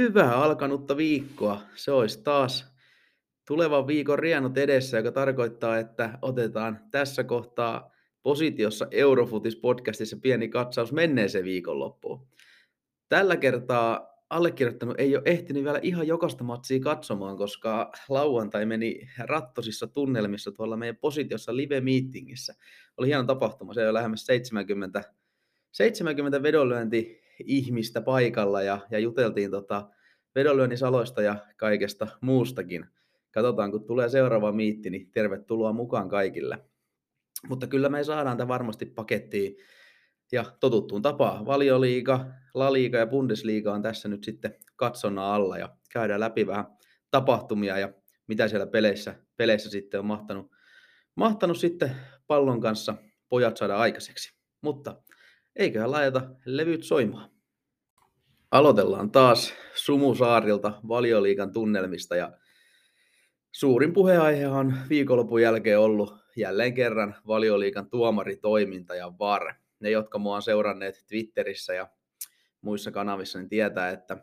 Hyvää alkanutta viikkoa. Se olisi taas tulevan viikon rienot edessä, joka tarkoittaa, että otetaan tässä kohtaa positiossa Eurofutis-podcastissa pieni katsaus menneeseen viikonloppuun. Tällä kertaa allekirjoittanut ei ole ehtinyt vielä ihan jokaista matsia katsomaan, koska lauantai meni rattosissa tunnelmissa tuolla meidän positiossa live-meetingissä. Oli hieno tapahtuma, se jo lähemmäs 70, 70 vedonlyönti ihmistä paikalla ja, ja juteltiin tota vedonlyönnisaloista ja kaikesta muustakin. Katsotaan, kun tulee seuraava miitti, niin tervetuloa mukaan kaikille. Mutta kyllä me saadaan tämä varmasti pakettiin ja totuttuun tapaan. Valioliiga, La Liga ja Bundesliga on tässä nyt sitten katsonnan alla ja käydään läpi vähän tapahtumia ja mitä siellä peleissä, peleissä sitten on mahtanut, mahtanut sitten pallon kanssa pojat saada aikaiseksi. Mutta eiköhän laita levyt soimaan. Aloitellaan taas Sumusaarilta valioliikan tunnelmista ja suurin puheenaihe on viikonlopun jälkeen ollut jälleen kerran valioliikan tuomaritoiminta ja VAR. Ne, jotka mua on seuranneet Twitterissä ja muissa kanavissa, niin tietää, että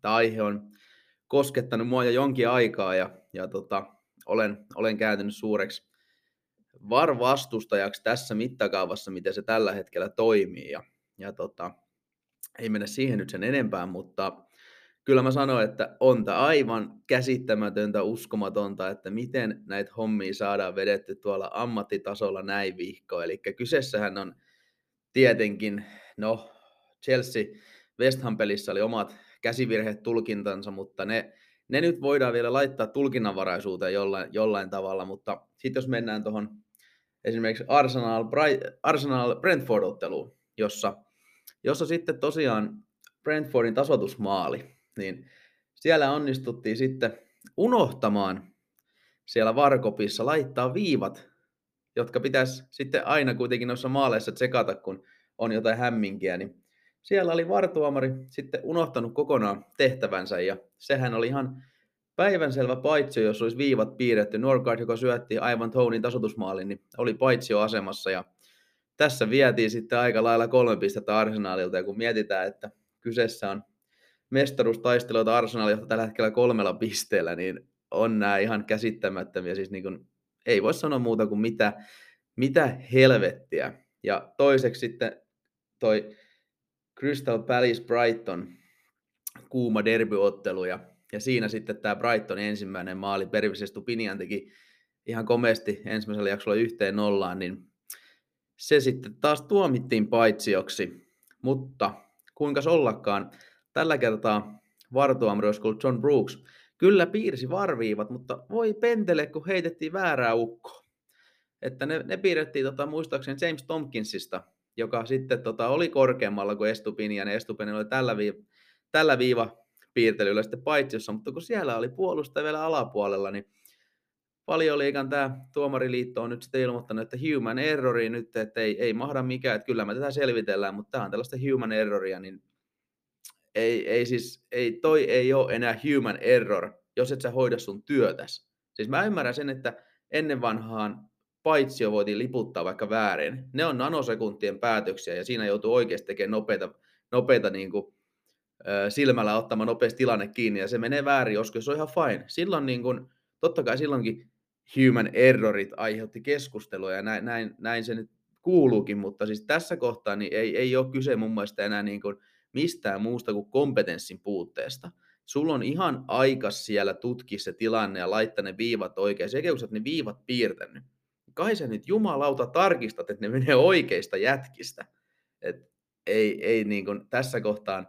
tämä aihe on koskettanut mua jo jonkin aikaa ja, ja tota, olen, olen kääntynyt suureksi VAR-vastustajaksi tässä mittakaavassa, miten se tällä hetkellä toimii. Ja, ja tota, ei mennä siihen nyt sen enempää, mutta kyllä mä sanoin, että on tämä aivan käsittämätöntä, uskomatonta, että miten näitä hommia saadaan vedetty tuolla ammattitasolla näin vihkoon. Eli kyseessähän on tietenkin, no Chelsea West Ham-pelissä oli omat käsivirheet tulkintansa, mutta ne, ne nyt voidaan vielä laittaa tulkinnanvaraisuuteen jollain, jollain tavalla, mutta sitten jos mennään tuohon esimerkiksi Arsenal, Arsenal Brentford-otteluun, jossa, jossa sitten tosiaan Brentfordin tasoitusmaali, niin siellä onnistuttiin sitten unohtamaan siellä varkopissa laittaa viivat, jotka pitäisi sitten aina kuitenkin noissa maaleissa tsekata, kun on jotain hämminkiä, niin siellä oli vartuomari sitten unohtanut kokonaan tehtävänsä ja sehän oli ihan päivänselvä paitsi, jos olisi viivat piirretty. Norgard, joka syötti aivan Tonin tasotusmaalin, niin oli paitsio asemassa ja tässä vietiin sitten aika lailla kolme pistettä Arsenalilta ja kun mietitään, että kyseessä on mestaruustaisteluita johtaa tällä hetkellä kolmella pisteellä, niin on nämä ihan käsittämättömiä. Siis niin kuin, ei voi sanoa muuta kuin mitä, mitä helvettiä. Ja toiseksi sitten toi Crystal Palace Brighton kuuma derbyottelu ja, ja siinä sitten tämä Brighton ensimmäinen maali, Pervis Stupinian teki ihan komeasti ensimmäisellä jaksolla yhteen nollaan, niin se sitten taas tuomittiin paitsioksi, mutta kuinka ollakaan, tällä kertaa vartuamri olisi John Brooks, kyllä piirsi varviivat, mutta voi pentele, kun heitettiin väärää ukkoa. Että ne, ne piirrettiin tota, muistaakseni James Tompkinsista, joka sitten tota, oli korkeammalla kuin Estupini, ja oli tällä, viiva, tällä viiva piirtelyllä sitten paitsiossa, mutta kun siellä oli puolustaja vielä alapuolella, niin paljon liikan tämä tuomariliitto on nyt sitten ilmoittanut, että human errori nyt, että ei, ei mahda mikään, että kyllä me tätä selvitellään, mutta tämä on tällaista human erroria, niin ei, ei siis, ei, toi ei ole enää human error, jos et sä hoida sun työtäs. Siis mä ymmärrän sen, että ennen vanhaan paitsio voitiin liputtaa vaikka väärin. Ne on nanosekuntien päätöksiä ja siinä joutuu oikeasti tekemään nopeita, nopeita niin kuin, silmällä ottamaan nopeasti tilanne kiinni ja se menee väärin joskus, se on ihan fine. Silloin niin kuin, totta kai silloinkin human errorit aiheutti keskustelua ja näin, näin, näin se nyt kuuluukin, mutta siis tässä kohtaa niin ei, ei ole kyse mun mielestä enää niin kuin mistään muusta kuin kompetenssin puutteesta. Sulla on ihan aikas siellä tutkia se tilanne ja laittaa ne viivat oikein. Sekä kun sä ne viivat piirtänyt, kai sä nyt jumalauta tarkistat, että ne menee oikeista jätkistä. Et ei, ei niin kuin tässä kohtaan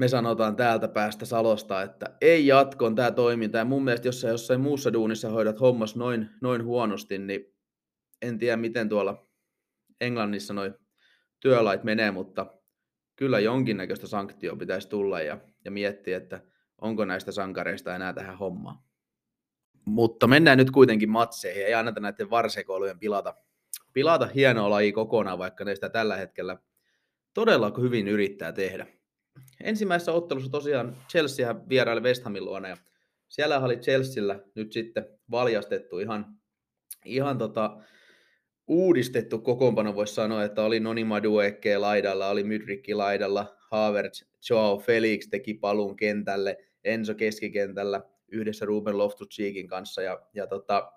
me sanotaan täältä päästä Salosta, että ei jatkon tämä toiminta. Ja mun mielestä, jos sä jossain muussa duunissa hoidat hommas noin, noin huonosti, niin en tiedä miten tuolla Englannissa noin työlait menee, mutta kyllä jonkinnäköistä sanktioa pitäisi tulla ja, ja miettiä, että onko näistä sankareista enää tähän hommaan. Mutta mennään nyt kuitenkin matseihin, ei anneta näiden varsekoulujen pilata, pilata hienoa laji kokonaan, vaikka ne sitä tällä hetkellä todella hyvin yrittää tehdä. Ensimmäisessä ottelussa tosiaan Chelsea vieraili West Hamin luona ja siellä oli Chelsealla nyt sitten valjastettu ihan, ihan tota, uudistettu kokoonpano, voisi sanoa, että oli Noni Madueke laidalla, oli Mydrikki laidalla, Havertz, Joao Felix teki paluun kentälle, Enzo keskikentällä yhdessä Ruben loftus kanssa, ja, ja tota,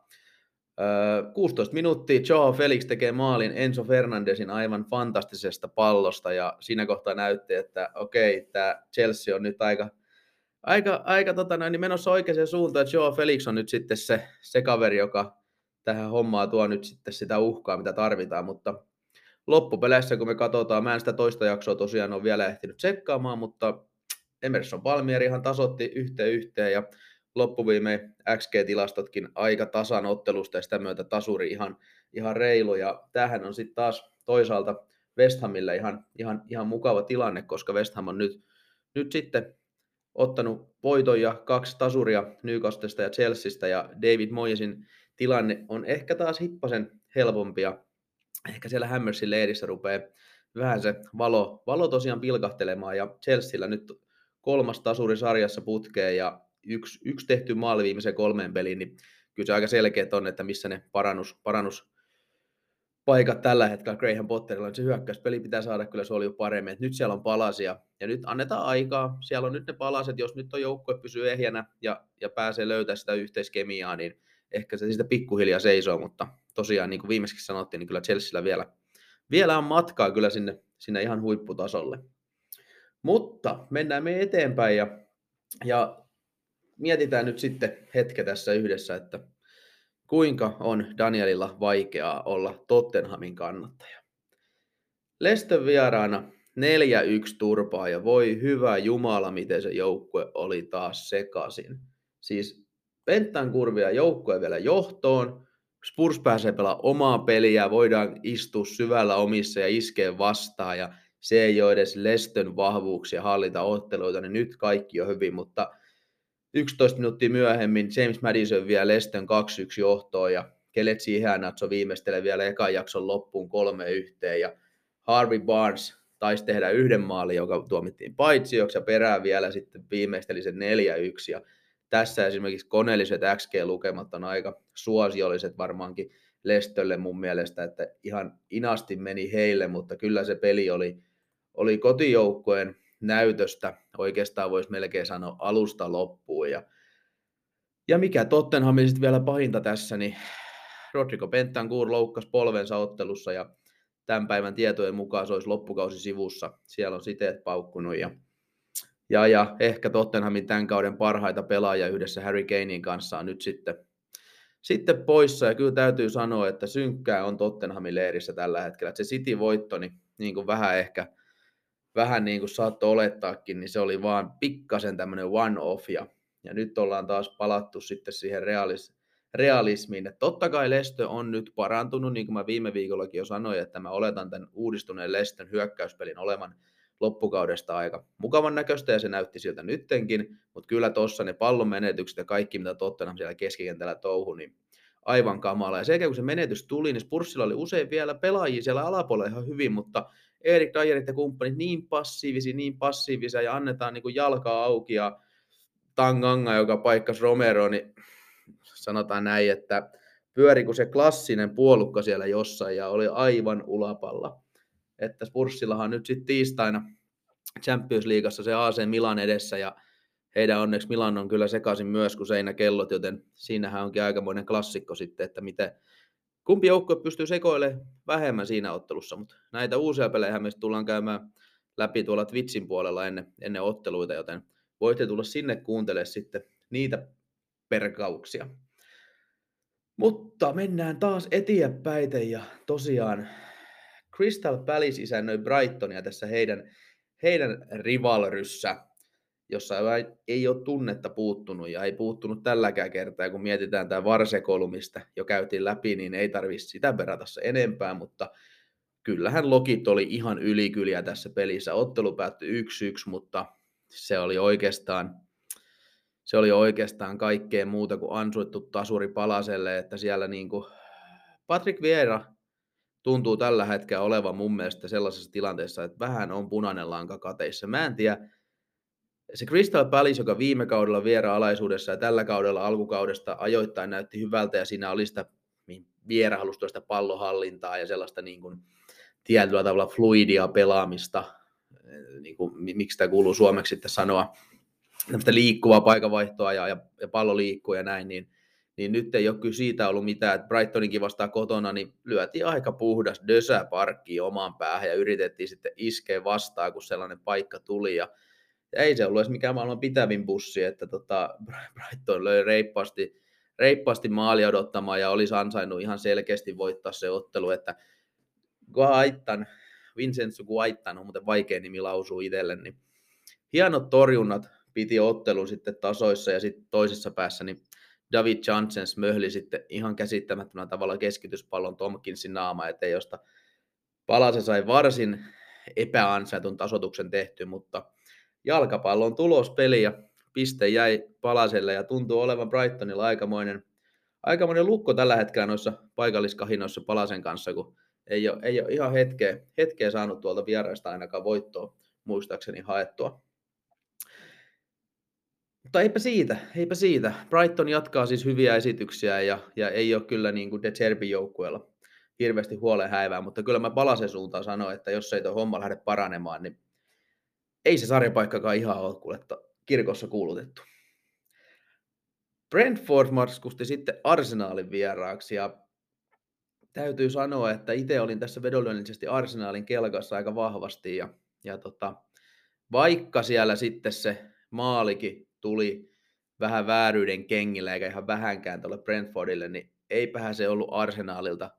16 minuuttia Joao Felix tekee maalin Enzo Fernandesin aivan fantastisesta pallosta ja siinä kohtaa näytti, että okei, tämä Chelsea on nyt aika, aika, aika tota noin, niin menossa oikeaan suuntaan. Joao Felix on nyt sitten se, se kaveri, joka tähän hommaan tuo nyt sitten sitä uhkaa, mitä tarvitaan, mutta loppupeleissä, kun me katsotaan, mä en sitä toista jaksoa tosiaan ole vielä ehtinyt tsekkaamaan, mutta Emerson Palmieri ihan tasotti yhteen yhteen ja loppuviime XG-tilastotkin aika tasan ottelusta ja sitä myötä tasuri ihan, ihan reilu. Ja tämähän on sitten taas toisaalta West Hamille ihan, ihan, ihan mukava tilanne, koska West Ham on nyt, nyt sitten ottanut voiton ja kaksi tasuria Newcastlesta ja Chelseastä ja David Moyesin tilanne on ehkä taas hippasen helpompi ja ehkä siellä Hammersin leirissä rupeaa vähän se valo, valo tosiaan pilkahtelemaan ja Chelsealla nyt kolmas tasuri sarjassa putkeen ja yksi, yksi tehty maali viimeiseen kolmeen peliin, niin kyllä se aika selkeä on, että missä ne parannus, parannus paikat tällä hetkellä Graham Potterilla, niin se hyökkäyspeli pitää saada kyllä se oli jo paremmin. että nyt siellä on palasia ja nyt annetaan aikaa. Siellä on nyt ne palaset, jos nyt on joukkue pysyy ehjänä ja, ja pääsee löytämään sitä yhteiskemiaa, niin ehkä se sitä pikkuhiljaa seisoo, mutta tosiaan niin kuin viimeksi sanottiin, niin kyllä Chelsealla vielä, vielä on matkaa kyllä sinne, sinne ihan huipputasolle. Mutta mennään me eteenpäin ja, ja mietitään nyt sitten hetke tässä yhdessä, että kuinka on Danielilla vaikeaa olla Tottenhamin kannattaja. Lestön vieraana 4-1 turpaa ja voi hyvä jumala, miten se joukkue oli taas sekaisin. Siis Penttän kurvia joukkue vielä johtoon, Spurs pääsee pelaamaan omaa peliä, voidaan istua syvällä omissa ja iskeä vastaan ja se ei ole edes Lestön vahvuuksia hallita otteluita, niin nyt kaikki on hyvin, mutta 11 minuuttia myöhemmin James Madison vie Leston 2-1 johtoon ja Keletsi Ihanatso viimeistelee vielä ekan jakson loppuun kolme yhteen ja Harvey Barnes taisi tehdä yhden maalin, joka tuomittiin paitsioksi ja perään vielä sitten viimeisteli sen 4-1 ja tässä esimerkiksi koneelliset XG-lukemat on aika suosiolliset varmaankin Lestölle mun mielestä, että ihan inasti meni heille, mutta kyllä se peli oli, oli kotijoukkojen näytöstä, oikeastaan voisi melkein sanoa alusta loppuun. Ja, ja mikä Tottenhamin sitten vielä pahinta tässä, niin Rodrigo Bentancur loukkasi polvensa ottelussa ja tämän päivän tietojen mukaan se olisi loppukausi sivussa. Siellä on siteet paukkunut ja, ja, ja ehkä Tottenhamin tämän kauden parhaita pelaajia yhdessä Harry Kanein kanssa on nyt sitten, sitten poissa. Ja kyllä täytyy sanoa, että synkkää on Tottenhamin leirissä tällä hetkellä. Että se City-voitto, niin, niin kuin vähän ehkä – vähän niin kuin saattoi olettaakin, niin se oli vaan pikkasen tämmöinen one-off, ja, ja nyt ollaan taas palattu sitten siihen realis, realismiin. Että totta kai Lestö on nyt parantunut, niin kuin mä viime viikollakin jo sanoin, että mä oletan tämän uudistuneen Lestön hyökkäyspelin olevan loppukaudesta aika mukavan näköistä, ja se näytti siltä nyttenkin, mutta kyllä tuossa ne pallon menetykset ja kaikki, mitä Tottenham siellä keskikentällä touhu, niin aivan kamala. Ja sekä kun se menetys tuli, niin Spurssilla oli usein vielä pelaajia siellä alapuolella ihan hyvin, mutta Erik Dyerit ja kumppanit niin passiivisia, niin passiivisia ja annetaan niin kuin jalkaa auki ja Tanganga, joka paikkasi Romero, niin sanotaan näin, että pyöri kuin se klassinen puolukka siellä jossain ja oli aivan ulapalla. Että Spurssillahan nyt sitten tiistaina Champions Leagueassa se AC Milan edessä ja heidän onneksi Milan on kyllä sekaisin myös kuin seinäkellot, joten siinähän onkin aikamoinen klassikko sitten, että miten, kumpi joukkue pystyy sekoilemaan vähemmän siinä ottelussa, mutta näitä uusia pelejä me tullaan käymään läpi tuolla Twitchin puolella ennen, ennen otteluita, joten voitte tulla sinne kuuntelemaan sitten niitä perkauksia. Mutta mennään taas eteenpäin ja tosiaan Crystal Palace isännöi Brightonia tässä heidän, heidän rivalryssä jossa ei ole tunnetta puuttunut ja ei puuttunut tälläkään kertaa. kun mietitään tämä varsekolumista jo käytiin läpi, niin ei tarvitse sitä perata se enempää, mutta kyllähän lokit oli ihan ylikyliä tässä pelissä. Ottelu päättyi 1-1, mutta se oli oikeastaan, se oli oikeastaan kaikkea muuta kuin ansuittu tasuri palaselle, että siellä niin kuin Patrick Vieira tuntuu tällä hetkellä olevan mun mielestä sellaisessa tilanteessa, että vähän on punainen lanka kateissa. Mä en tiedä, se Crystal Palace, joka viime kaudella viera-alaisuudessa ja tällä kaudella alkukaudesta ajoittain näytti hyvältä ja siinä oli sitä vierahlusta sitä pallohallintaa ja sellaista niin kuin, tietyllä tavalla fluidia pelaamista, niin kuin, miksi tämä kuuluu suomeksi sitten sanoa, tämmöistä liikkuvaa paikavaihtoa ja, ja, ja pallo liikkuu ja näin, niin, niin nyt ei ole kyllä siitä ollut mitään, että Brightoninkin vastaan kotona, niin lyötiin aika puhdas dösäparkki omaan päähän ja yritettiin sitten iskeä vastaan, kun sellainen paikka tuli ja ei se ollut edes mikään maailman pitävin bussi, että tota, Brighton löi reippaasti, reippaasti maalia odottamaan ja olisi ansainnut ihan selkeästi voittaa se ottelu, että Guaitan, Vincenzo Guaitan on muuten vaikea nimi lausuu itselle, niin hienot torjunnat piti ottelun sitten tasoissa ja sitten toisessa päässä niin David Johnson möhli sitten ihan käsittämättömällä tavalla keskityspallon Tomkinsin naama eteen, josta Palase sai varsin epäansaitun tasotuksen tehty, mutta jalkapallon tulospeli ja piste jäi Palaselle ja tuntuu olevan Brightonilla aikamoinen, aikamoinen lukko tällä hetkellä noissa paikalliskahinoissa Palasen kanssa, kun ei ole, ei ole ihan hetkeä, hetkeä saanut tuolta vieraista ainakaan voittoa muistaakseni haettua. Mutta eipä siitä, eipä siitä. Brighton jatkaa siis hyviä esityksiä ja, ja ei ole kyllä niin kuin De joukkueella hirveästi huolen häivää, mutta kyllä mä palasen suuntaan sanoin, että jos ei tuo homma lähde paranemaan, niin ei se sarjapaikkakaan ihan ole kuuletta kirkossa kuulutettu. Brentford marskusti sitten Arsenaalin vieraaksi ja täytyy sanoa, että itse olin tässä vedonlyönnillisesti Arsenaalin kelkassa aika vahvasti ja, ja tota, vaikka siellä sitten se maalikin tuli vähän vääryyden kengillä eikä ihan vähänkään tuolle Brentfordille, niin eipähän se ollut Arsenaalilta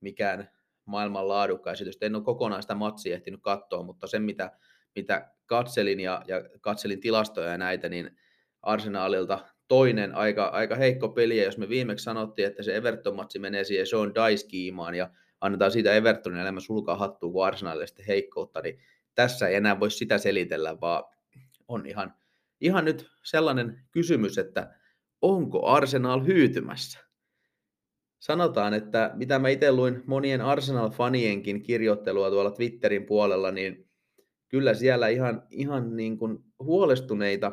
mikään maailman laadukka esitys. En ole kokonaan sitä matsia ehtinyt katsoa, mutta sen mitä, mitä katselin ja, ja katselin tilastoja ja näitä, niin Arsenaalilta toinen aika, aika heikko peli, ja jos me viimeksi sanottiin, että se Everton-matsi menee siihen Sean Dice-kiimaan, ja annetaan siitä Evertonin enemmän sulkaa hattua kuin Arsenalille sitten heikkoutta, niin tässä ei enää voi sitä selitellä, vaan on ihan, ihan nyt sellainen kysymys, että onko Arsenal hyytymässä? Sanotaan, että mitä mä itse luin monien Arsenal-fanienkin kirjoittelua tuolla Twitterin puolella, niin kyllä siellä ihan, ihan niin kuin huolestuneita,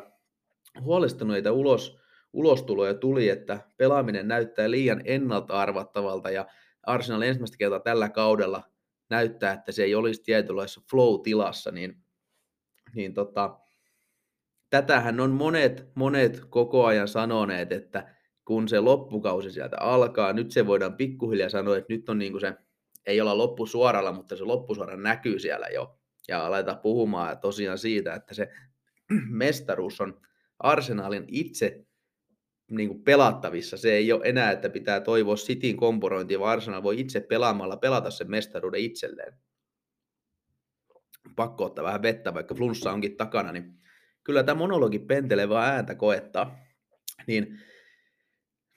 huolestuneita ulos, ulostuloja tuli, että pelaaminen näyttää liian ennalta arvattavalta ja Arsenal ensimmäistä kertaa tällä kaudella näyttää, että se ei olisi tietynlaisessa flow-tilassa, niin, niin tota, tätähän on monet, monet koko ajan sanoneet, että kun se loppukausi sieltä alkaa, nyt se voidaan pikkuhiljaa sanoa, että nyt on niin kuin se, ei olla loppusuoralla, mutta se loppusuora näkyy siellä jo. Ja aletaan puhumaan tosiaan siitä, että se mestaruus on Arsenalin itse niin kuin pelattavissa. Se ei ole enää, että pitää toivoa Cityn komporointia, vaan Arsenal voi itse pelaamalla pelata sen mestaruuden itselleen. Pakko ottaa vähän vettä, vaikka flunssa onkin takana, niin kyllä tämä monologi pentelevää ääntä koettaa. Niin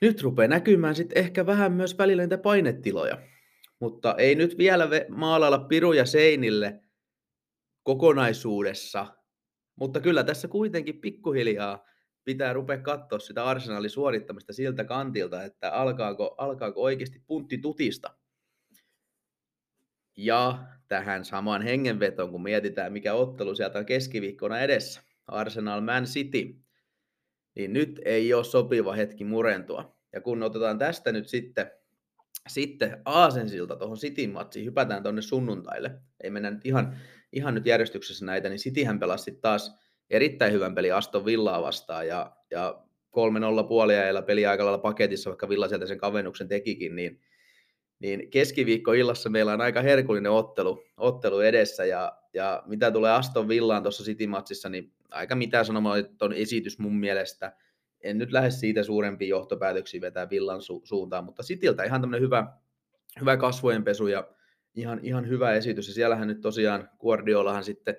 nyt rupeaa näkymään sitten ehkä vähän myös välillä niitä painetiloja. Mutta ei nyt vielä maalailla piruja seinille kokonaisuudessa. Mutta kyllä tässä kuitenkin pikkuhiljaa pitää rupea katsoa sitä arsenaalin suorittamista siltä kantilta, että alkaako, alkaako oikeasti puntti tutista. Ja tähän samaan hengenvetoon, kun mietitään, mikä ottelu sieltä on keskiviikkona edessä, Arsenal Man City, niin nyt ei ole sopiva hetki murentua. Ja kun otetaan tästä nyt sitten, sitten Aasensilta tuohon City-matsiin, hypätään tuonne sunnuntaille, ei mennä nyt ihan, ihan nyt järjestyksessä näitä, niin Cityhän pelasi taas erittäin hyvän peli Aston Villaa vastaan ja, ja 3-0 puoliajalla peli aika lailla paketissa, vaikka Villa sieltä sen kavennuksen tekikin, niin, niin keskiviikkoillassa meillä on aika herkullinen ottelu, ottelu edessä ja, ja mitä tulee Aston Villaan tuossa City-matsissa, niin aika mitä sanomaan on esitys mun mielestä. En nyt lähde siitä suurempia johtopäätöksiä vetää Villan su- suuntaan, mutta Cityltä ihan tämmöinen hyvä, hyvä kasvojenpesu ja ihan, ihan hyvä esitys. Ja siellähän nyt tosiaan Guardiolahan sitten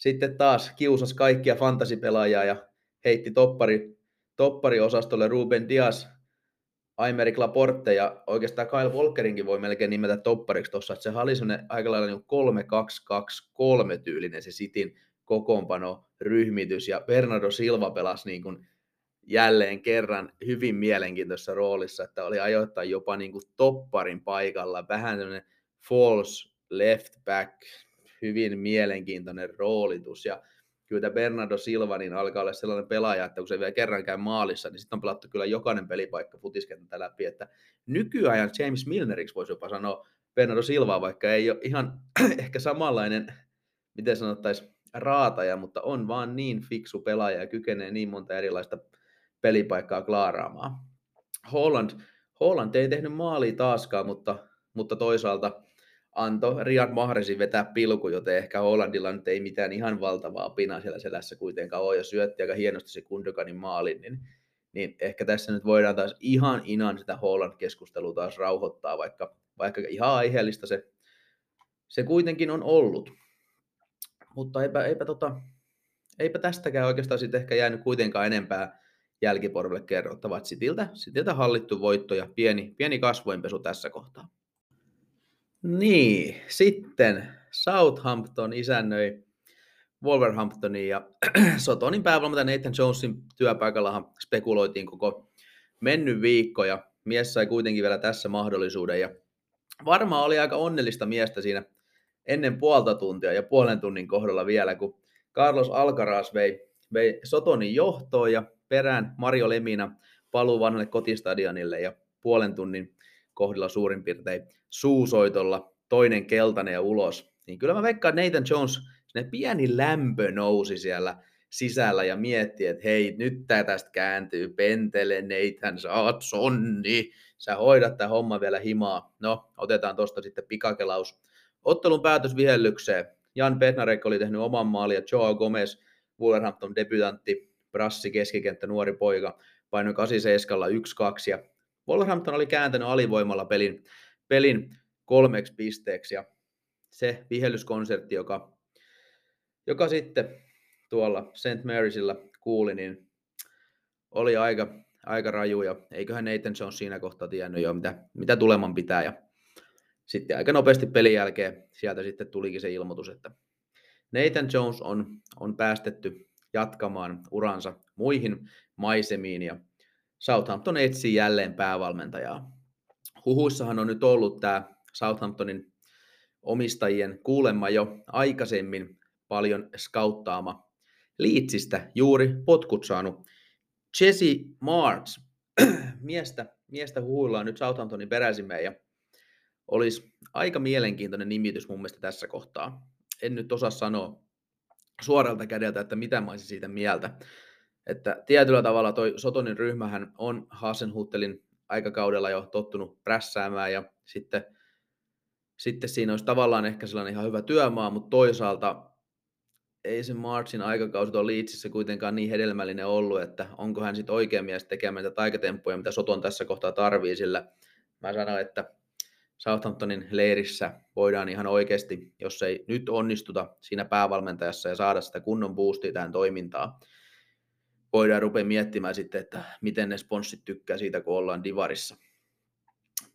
sitten taas kiusasi kaikkia fantasipelaajia ja heitti toppari, toppariosastolle Ruben Dias, Aymeric Laporte ja oikeastaan Kyle Walkerinkin voi melkein nimetä toppariksi tuossa, se oli semmoinen aika lailla niin 3-2-2-3 tyylinen se Sitin kokoonpano, ryhmitys ja Bernardo Silva pelasi niin kuin jälleen kerran hyvin mielenkiintoisessa roolissa, että oli ajoittain jopa niin kuin topparin paikalla, vähän semmoinen false left back, hyvin mielenkiintoinen roolitus. Ja kyllä Bernardo Silva niin alkaa olla sellainen pelaaja, että kun se vielä kerran käy maalissa, niin sitten on pelattu kyllä jokainen pelipaikka futiskenttä läpi, että nykyajan James Milneriksi voisi jopa sanoa Bernardo Silvaa, vaikka ei ole ihan ehkä samanlainen, miten sanottaisiin, raataja, mutta on vaan niin fiksu pelaaja ja kykenee niin monta erilaista pelipaikkaa klaaraamaan. Holland, Holland ei tehnyt maalia taaskaan, mutta, mutta toisaalta antoi Riyad Mahresin vetää pilku, joten ehkä Hollandilla nyt ei mitään ihan valtavaa pinaa siellä selässä kuitenkaan ole, ja syötti aika hienosti se Kundokanin maalin, niin, niin ehkä tässä nyt voidaan taas ihan inan sitä Holland-keskustelua taas rauhoittaa, vaikka, vaikka ihan aiheellista se, se kuitenkin on ollut. Mutta eipä, eipä, tota, eipä tästäkään oikeastaan sitten ehkä jäänyt kuitenkaan enempää jälkiporville kerrottavaa. Sitiltä, sitiltä hallittu voitto ja pieni, pieni kasvoinpesu tässä kohtaa. Niin, sitten Southampton isännöi Wolverhamptonin ja Sotonin päävalmentaja Nathan Jonesin työpaikallahan spekuloitiin koko mennyt viikko ja mies sai kuitenkin vielä tässä mahdollisuuden ja varmaan oli aika onnellista miestä siinä ennen puolta tuntia ja puolen tunnin kohdalla vielä, kun Carlos Alcaraz vei, vei Sotonin johtoon ja perään Mario Lemina paluu vanhalle kotistadionille ja puolen tunnin kohdilla suurin piirtein suusoitolla, toinen keltainen ja ulos. Niin kyllä mä veikkaan, että Nathan Jones, ne pieni lämpö nousi siellä sisällä ja mietti, että hei, nyt tää tästä kääntyy, pentele Nathan, sä oot sonni, sä hoidat tämä homma vielä himaa. No, otetaan tosta sitten pikakelaus. Ottelun päätös vihellykseen. Jan Petnarek oli tehnyt oman maalin ja Joao Gomez, Wolverhampton debutantti, brassi keskikenttä, nuori poika, painoi 87 1-2 ja Wolverhampton oli kääntänyt alivoimalla pelin, pelin kolmeksi pisteeksi ja se vihellyskonsertti, joka, joka sitten tuolla St. Marysilla kuuli, niin oli aika, aika raju ja eiköhän Nathan Jones siinä kohtaa tiennyt jo, mitä, mitä tuleman pitää. Ja sitten aika nopeasti pelin jälkeen sieltä sitten tulikin se ilmoitus, että Nathan Jones on, on päästetty jatkamaan uransa muihin maisemiin ja Southampton etsii jälleen päävalmentajaa. Huhuissahan on nyt ollut tämä Southamptonin omistajien kuulemma jo aikaisemmin paljon skauttaama Liitsistä juuri potkut saanut Jesse Marks. miestä, miestä huhuillaan nyt Southamptonin peräisimeen ja olisi aika mielenkiintoinen nimitys mun mielestä tässä kohtaa. En nyt osaa sanoa suoralta kädeltä, että mitä mä olisin siitä mieltä. Että tietyllä tavalla toi Sotonin ryhmähän on Hasenhuttelin aikakaudella jo tottunut prässäämään ja sitten, sitten siinä olisi tavallaan ehkä sellainen ihan hyvä työmaa, mutta toisaalta ei se Marchin aikakausi tuon Leedsissä kuitenkaan niin hedelmällinen ollut, että onko hän sitten oikea mies tekemään niitä taikatemppuja, mitä Soton tässä kohtaa tarvii, sillä mä sanoin, että Southamptonin leirissä voidaan ihan oikeasti, jos ei nyt onnistuta siinä päävalmentajassa ja saada sitä kunnon boostia tähän toimintaan, voidaan rupea miettimään sitten, että miten ne sponssit tykkää siitä, kun ollaan divarissa.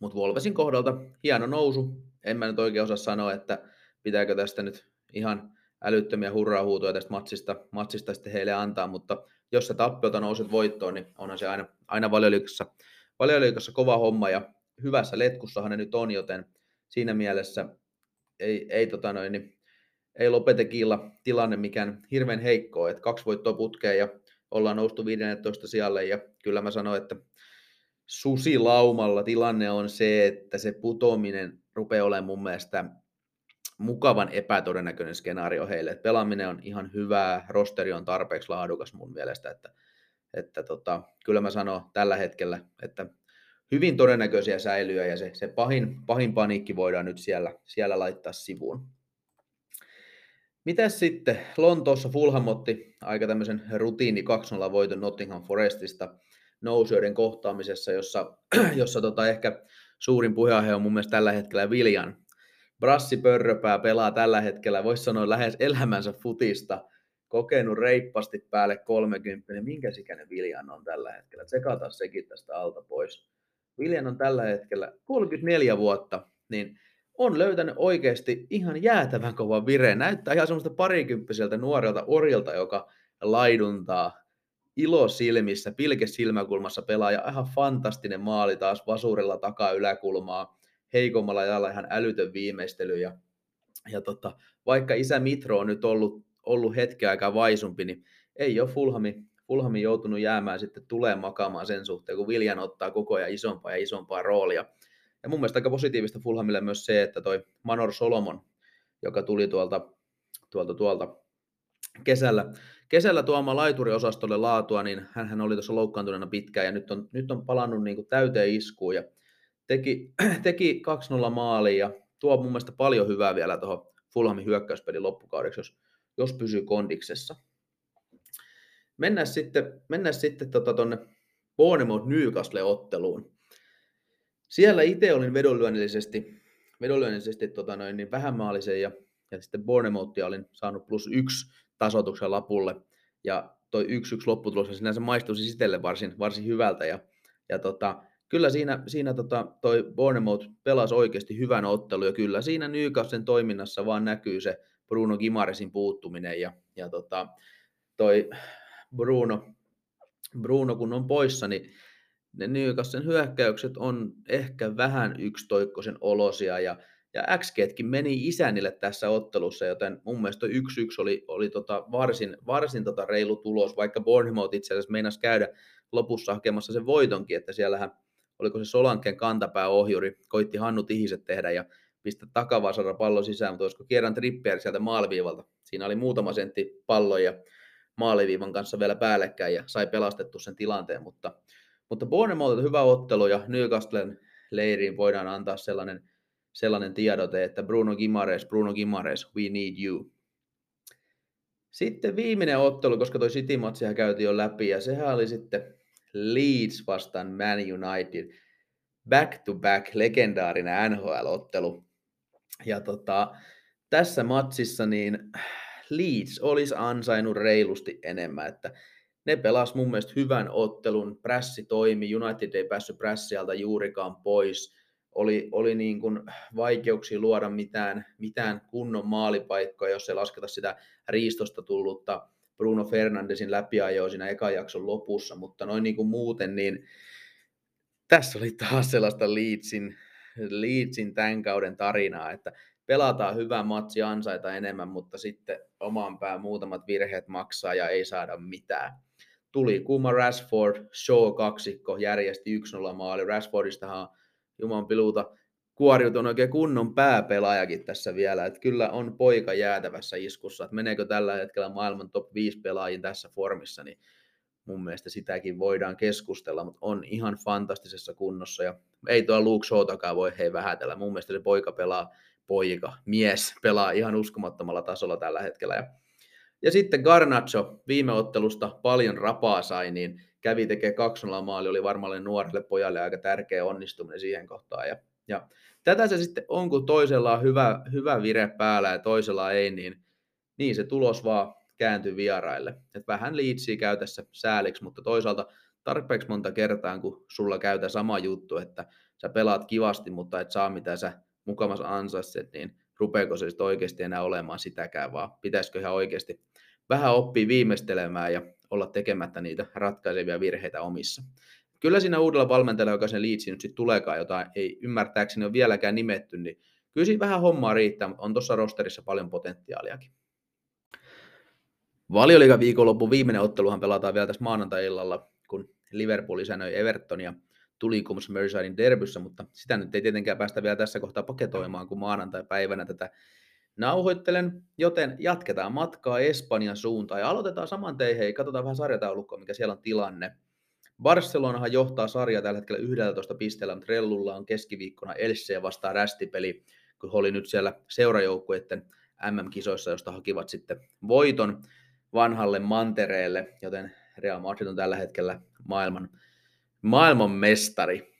Mutta Volvesin kohdalta hieno nousu. En mä nyt oikein osaa sanoa, että pitääkö tästä nyt ihan älyttömiä hurraa-huutoja tästä matsista, matsista sitten heille antaa, mutta jos sä tappiota nouset voittoon, niin onhan se aina, aina valioliikassa, valioliikassa kova homma ja hyvässä letkussahan ne nyt on, joten siinä mielessä ei, ei, tota noin, niin, ei Lopetekilla tilanne mikään hirveän heikko, että kaksi voittoa putkeen ja ollaan noustu 15 sijalle ja kyllä mä sanoin, että susilaumalla tilanne on se, että se putoaminen rupeaa olemaan mun mielestä mukavan epätodennäköinen skenaario heille. Et pelaaminen on ihan hyvää, rosteri on tarpeeksi laadukas mun mielestä, että, että tota, kyllä mä sanon tällä hetkellä, että hyvin todennäköisiä säilyä ja se, se pahin, pahin paniikki voidaan nyt siellä, siellä laittaa sivuun. Mitäs sitten? Lontoossa Fulham otti aika tämmöisen rutiini 2-0 voiton Nottingham Forestista nousijoiden kohtaamisessa, jossa, jossa tota ehkä suurin puheenaihe on mun mielestä tällä hetkellä Viljan. Brassi Pörröpää pelaa tällä hetkellä, voisi sanoa lähes elämänsä futista, kokenut reippasti päälle 30. Minkä ikäinen Viljan on tällä hetkellä? Tsekataan sekin tästä alta pois. Viljan on tällä hetkellä 34 vuotta, niin on löytänyt oikeasti ihan jäätävän kovan vireen. Näyttää ihan semmoista parikymppiseltä nuorelta orjilta, joka laiduntaa ilo silmissä, pilke silmäkulmassa pelaa ja ihan fantastinen maali taas vasurilla takaa yläkulmaa, heikommalla jalalla ihan älytön viimeistely ja, ja tota, vaikka isä Mitro on nyt ollut, ollut hetken aikaa vaisumpi, niin ei ole Fulhami, Fulhami joutunut jäämään sitten tulee makaamaan sen suhteen, kun Viljan ottaa koko ajan isompaa ja isompaa roolia. Ja mun mielestä aika positiivista Fulhamille myös se, että toi Manor Solomon, joka tuli tuolta, tuolta, tuolta kesällä, kesällä tuoma laituriosastolle laatua, niin hän oli tuossa loukkaantuneena pitkään ja nyt on, nyt on palannut niin kuin täyteen iskuun ja teki, teki 2-0 maaliin ja tuo mun mielestä paljon hyvää vielä tuohon Fulhamin hyökkäyspelin loppukaudeksi, jos, jos pysyy kondiksessa. Mennään sitten, mennään sitten tuonne tota, Bournemouth Newcastle-otteluun. Siellä itse olin vedonlyönnillisesti, vedonlyönnillisesti tota noin, niin vähänmaalisen ja, ja sitten Bournemouthia olin saanut plus yksi tasotuksen lapulle. Ja toi yksi yksi lopputulos sinänsä maistuisi itselle varsin, varsin hyvältä. Ja, ja tota, kyllä siinä, siinä tota, toi Bournemouth pelasi oikeasti hyvän ottelun ja kyllä siinä Newcastlen toiminnassa vaan näkyy se Bruno Gimaresin puuttuminen ja, ja tota, toi Bruno, Bruno kun on poissa, niin ne Newcastlen hyökkäykset on ehkä vähän yksitoikkoisen olosia ja, ja XGtkin meni isänille tässä ottelussa, joten mun mielestä 1-1 oli, oli tota varsin, varsin tota reilu tulos, vaikka Bournemouth itse asiassa meinasi käydä lopussa hakemassa sen voitonkin, että siellähän oliko se Solanken kantapääohjuri, koitti Hannu Tihiset tehdä ja pistää takavasara pallo sisään, mutta olisiko Kieran Trippier sieltä maaliviivalta. Siinä oli muutama sentti pallo ja maaliviivan kanssa vielä päällekkäin ja sai pelastettu sen tilanteen, mutta, mutta Bournemouth hyvä ottelu ja Newcastlen leiriin voidaan antaa sellainen, sellainen tiedote, että Bruno Gimares, Bruno Gimares, we need you. Sitten viimeinen ottelu, koska toi City-matsihan käytiin jo läpi, ja sehän oli sitten Leeds vastaan Man United. Back to back legendaarinen NHL-ottelu. Ja tota, tässä matsissa niin Leeds olisi ansainnut reilusti enemmän, että ne pelas mun mielestä hyvän ottelun, prässi toimi, United ei päässyt prässialta juurikaan pois, oli, oli niin kuin vaikeuksia luoda mitään, mitään kunnon maalipaikkoja, jos ei lasketa sitä riistosta tullutta Bruno Fernandesin läpiajoa siinä ekan jakson lopussa, mutta noin niin kuin muuten, niin tässä oli taas sellaista Leedsin, Leedsin tämän kauden tarinaa, että pelataan hyvä matsi, ansaita enemmän, mutta sitten oman pää muutamat virheet maksaa ja ei saada mitään. Tuli Kuma Rashford, Shaw kaksikko, järjesti 1-0 maali. Rashfordistahan Juman piluuta kuoriutunut oikein kunnon pääpelaajakin tässä vielä. Että kyllä on poika jäätävässä iskussa. Että meneekö tällä hetkellä maailman top 5 pelaajin tässä formissa, niin mun mielestä sitäkin voidaan keskustella, mutta on ihan fantastisessa kunnossa ja ei tuo Luke Shawtakaan voi hei vähätellä. Mun mielestä se poika pelaa poika, mies, pelaa ihan uskomattomalla tasolla tällä hetkellä. Ja, ja sitten Garnacho viime ottelusta paljon rapaa sai, niin kävi tekee 2 maali, oli varmalle nuorelle pojalle aika tärkeä onnistuminen siihen kohtaan. Ja, ja tätä se sitten on, kun toisella on hyvä, hyvä vire päällä ja toisella ei, niin, niin se tulos vaan kääntyy vieraille. Et vähän liitsiä käy tässä sääliksi, mutta toisaalta tarpeeksi monta kertaa, kun sulla käytä sama juttu, että sä pelaat kivasti, mutta et saa mitä sä mukavassa ansaitset, niin rupeeko se sitten oikeasti enää olemaan sitäkään, vaan pitäisikö ihan oikeasti vähän oppia viimeistelemään ja olla tekemättä niitä ratkaisevia virheitä omissa. Kyllä siinä uudella valmentajalla, joka sen liitsi nyt sitten tuleekaan, jota ei ymmärtääkseni ole vieläkään nimetty, niin kyllä siinä vähän hommaa riittää, mutta on tuossa rosterissa paljon potentiaaliakin. Valioliigan viikonloppu viimeinen otteluhan pelataan vielä tässä maanantai-illalla, kun Liverpool isänöi Evertonia tulikuumassa Merseyden derbyssä, mutta sitä nyt ei tietenkään päästä vielä tässä kohtaa paketoimaan, kun maanantai-päivänä tätä nauhoittelen, joten jatketaan matkaa Espanjan suuntaan ja aloitetaan saman tein, hei, katsotaan vähän sarjataulukkoa, mikä siellä on tilanne. Barcelonahan johtaa sarjaa tällä hetkellä 11 pisteellä, mutta Rellulla on keskiviikkona Elche vastaan rästipeli, kun he oli nyt siellä seurajoukkueiden MM-kisoissa, josta hakivat sitten voiton vanhalle mantereelle, joten Real Madrid on tällä hetkellä maailman maailman mestari.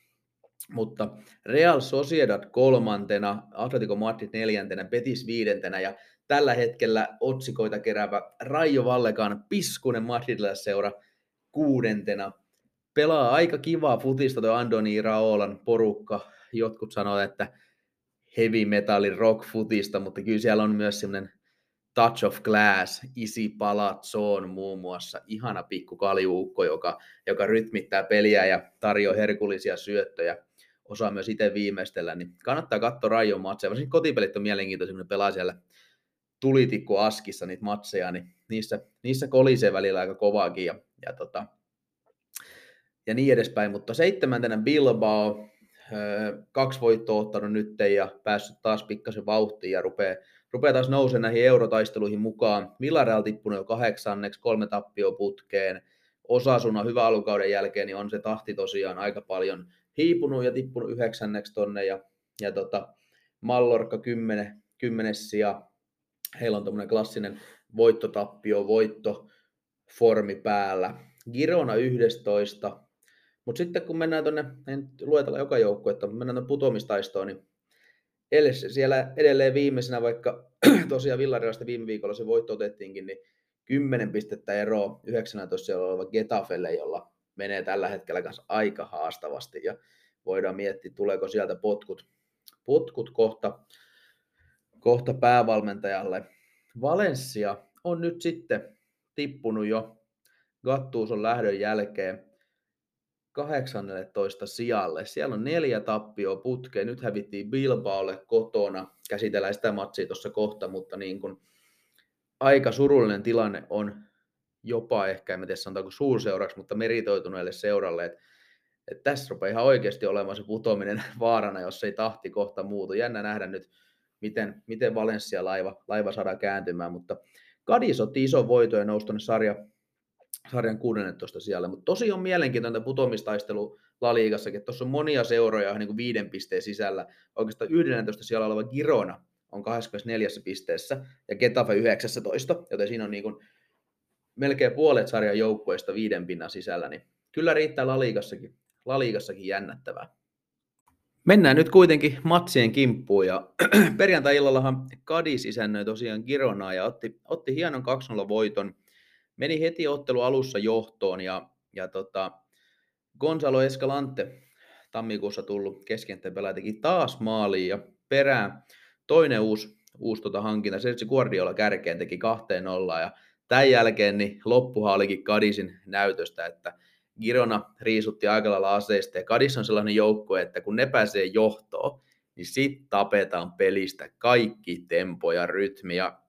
Mutta Real Sociedad kolmantena, Atletico Madrid neljäntenä, Betis viidentenä ja tällä hetkellä otsikoita keräävä Raio Vallekaan piskunen Madridilaisseura kuudentena. Pelaa aika kivaa futista tuo Andoni Raolan porukka. Jotkut sanovat, että heavy metallin rock futista, mutta kyllä siellä on myös semmoinen Touch of Glass, Isi Palazzoon muun muassa, ihana pikku kaljuukko, joka, joka rytmittää peliä ja tarjoaa herkullisia syöttöjä, osaa myös itse viimeistellä, niin kannattaa katsoa Raijon matseja, varsinkin kotipelit on mielenkiintoisia, kun ne pelaa siellä tulitikku askissa niitä matseja, niin niissä, niissä kolisee välillä aika kovaakin ja, ja, tota, ja niin edespäin. Mutta seitsemäntenä Bilbao, kaksi voittoa ottanut nyt ja päässyt taas pikkasen vauhtiin ja rupeaa, rupeaa taas nousemaan näihin eurotaisteluihin mukaan. Villarreal tippunut jo kahdeksanneksi, kolme tappio putkeen. Osasuna hyvä alukauden jälkeen, niin on se tahti tosiaan aika paljon hiipunut ja tippunut yhdeksänneksi tonne. Ja, ja tota, Mallorca kymmenen, kymmenes sija. Heillä on tämmöinen klassinen voittotappio, voitto formi päällä. Girona 11, mutta sitten kun mennään tuonne, en luetella joka joukko, että mennään tuonne putoamistaistoon, niin siellä edelleen viimeisenä, vaikka tosiaan Villarealista viime viikolla se voitto otettiinkin, niin 10 pistettä eroa 19 siellä oleva Getafelle, jolla menee tällä hetkellä kanssa aika haastavasti. Ja voidaan miettiä, tuleeko sieltä potkut, potkut kohta, kohta päävalmentajalle. Valencia on nyt sitten tippunut jo. Gattuuson lähdön jälkeen 18 sijalle. Siellä on neljä tappioa putkeen. Nyt hävittiin Bilbaolle kotona. Käsitellään sitä matsia tuossa kohta, mutta niin kuin aika surullinen tilanne on jopa ehkä, en tiedä sanotaanko suurseuraksi, mutta meritoituneelle seuralle, että että tässä rupeaa ihan oikeasti olemaan se putoaminen vaarana, jos ei tahti kohta muutu. Jännä nähdä nyt, miten, miten Valencia laiva, laiva saadaan kääntymään, mutta Kadis otti ison voiton ja nousi tuonne sarja, sarjan 16 siellä. Mutta tosi on mielenkiintoinen putoamistaistelu La Liigassakin, että tuossa on monia seuroja niin kuin viiden pisteen sisällä. Oikeastaan 11 siellä oleva Girona on 24 pisteessä ja Getafe 19, joten siinä on niin kuin melkein puolet sarjan joukkueista viiden pinnan sisällä, niin kyllä riittää La Liigassakin, La Liigassakin jännättävää. Mennään nyt kuitenkin matsien kimppuun ja perjantai-illallahan Kadis isännöi tosiaan Gironaa ja otti, otti hienon 2-0 voiton. Meni heti ottelu alussa johtoon ja, ja tota, Gonzalo Escalante, tammikuussa tullut keskikenttän pelaaja, teki taas maaliin ja perään. Toinen uusi, uusi tota hankinta, Sergio Guardiola kärkeen teki kahteen nollaan ja tämän jälkeen niin loppuhan olikin Kadisin näytöstä, että Girona riisutti aika lailla aseista ja Kadis on sellainen joukko, että kun ne pääsee johtoon, niin sit tapetaan pelistä kaikki tempo ja rytmi ja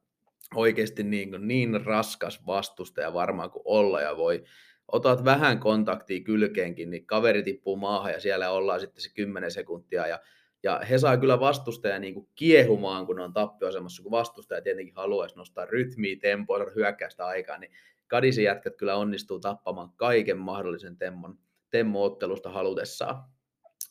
oikeasti niin, kuin niin raskas vastustaja varmaan kuin olla ja voi. Otat vähän kontaktia kylkeenkin, niin kaveri tippuu maahan ja siellä ollaan sitten se 10 sekuntia ja ja he saa kyllä vastustaja niin kiehumaan, kun on tappioasemassa, kun vastustaja tietenkin haluaisi nostaa rytmiä, tempoa, hyökkäystä aikaa, niin Kadisin jätkät kyllä onnistuu tappamaan kaiken mahdollisen temmon, temmo-ottelusta halutessaan.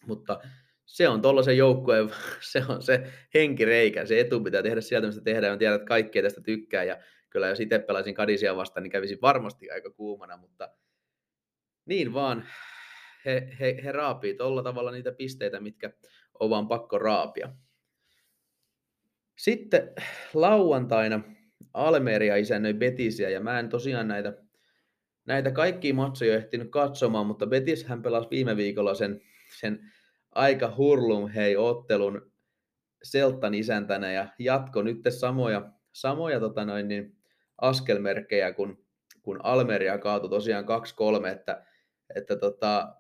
Mutta se on tuollaisen joukkueen, se on se henkireikä, se etu pitää tehdä sieltä, mistä tehdään. Mä tiedän, että kaikki tästä tykkää ja kyllä jos itse pelaisin Kadisia vastaan, niin kävisin varmasti aika kuumana, mutta niin vaan, he, he, he raapii tuolla tavalla niitä pisteitä, mitkä on vaan pakko raapia. Sitten lauantaina Almeria isännöi Betisiä ja mä en tosiaan näitä, näitä kaikkia matsoja ehtinyt katsomaan, mutta Betis hän pelasi viime viikolla sen, sen aika hurlum hei ottelun Seltan isäntänä ja jatko nyt samoja, samoja tota noin, niin askelmerkkejä, kun, kun Almeria kaatui tosiaan 2-3, että, että tota,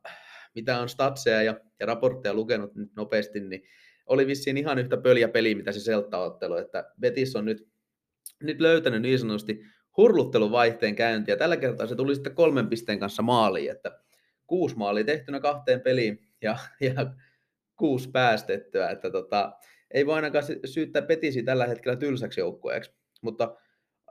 mitä on statseja ja, ja raportteja lukenut nyt nopeasti, niin oli vissiin ihan yhtä pöliä peli, mitä se Seltta-ottelu, että Betis on nyt, nyt löytänyt niin sanotusti hurlutteluvaihteen käyntiä. Tällä kertaa se tuli sitten kolmen pisteen kanssa maaliin, että kuusi maalia tehtynä kahteen peliin ja, ja kuusi päästettyä, että tota, ei voi ainakaan syyttää Betisi tällä hetkellä tylsäksi joukkueeksi, mutta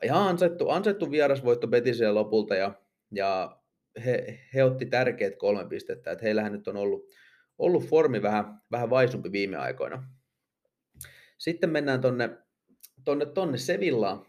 ihan ansaittu, ansaittu vierasvoitto Betisille lopulta ja, ja he, he otti tärkeät kolme pistettä, että heillähän nyt on ollut, ollut formi vähän, vähän vaisumpi viime aikoina. Sitten mennään tonne, tonne, tonne Sevillaan,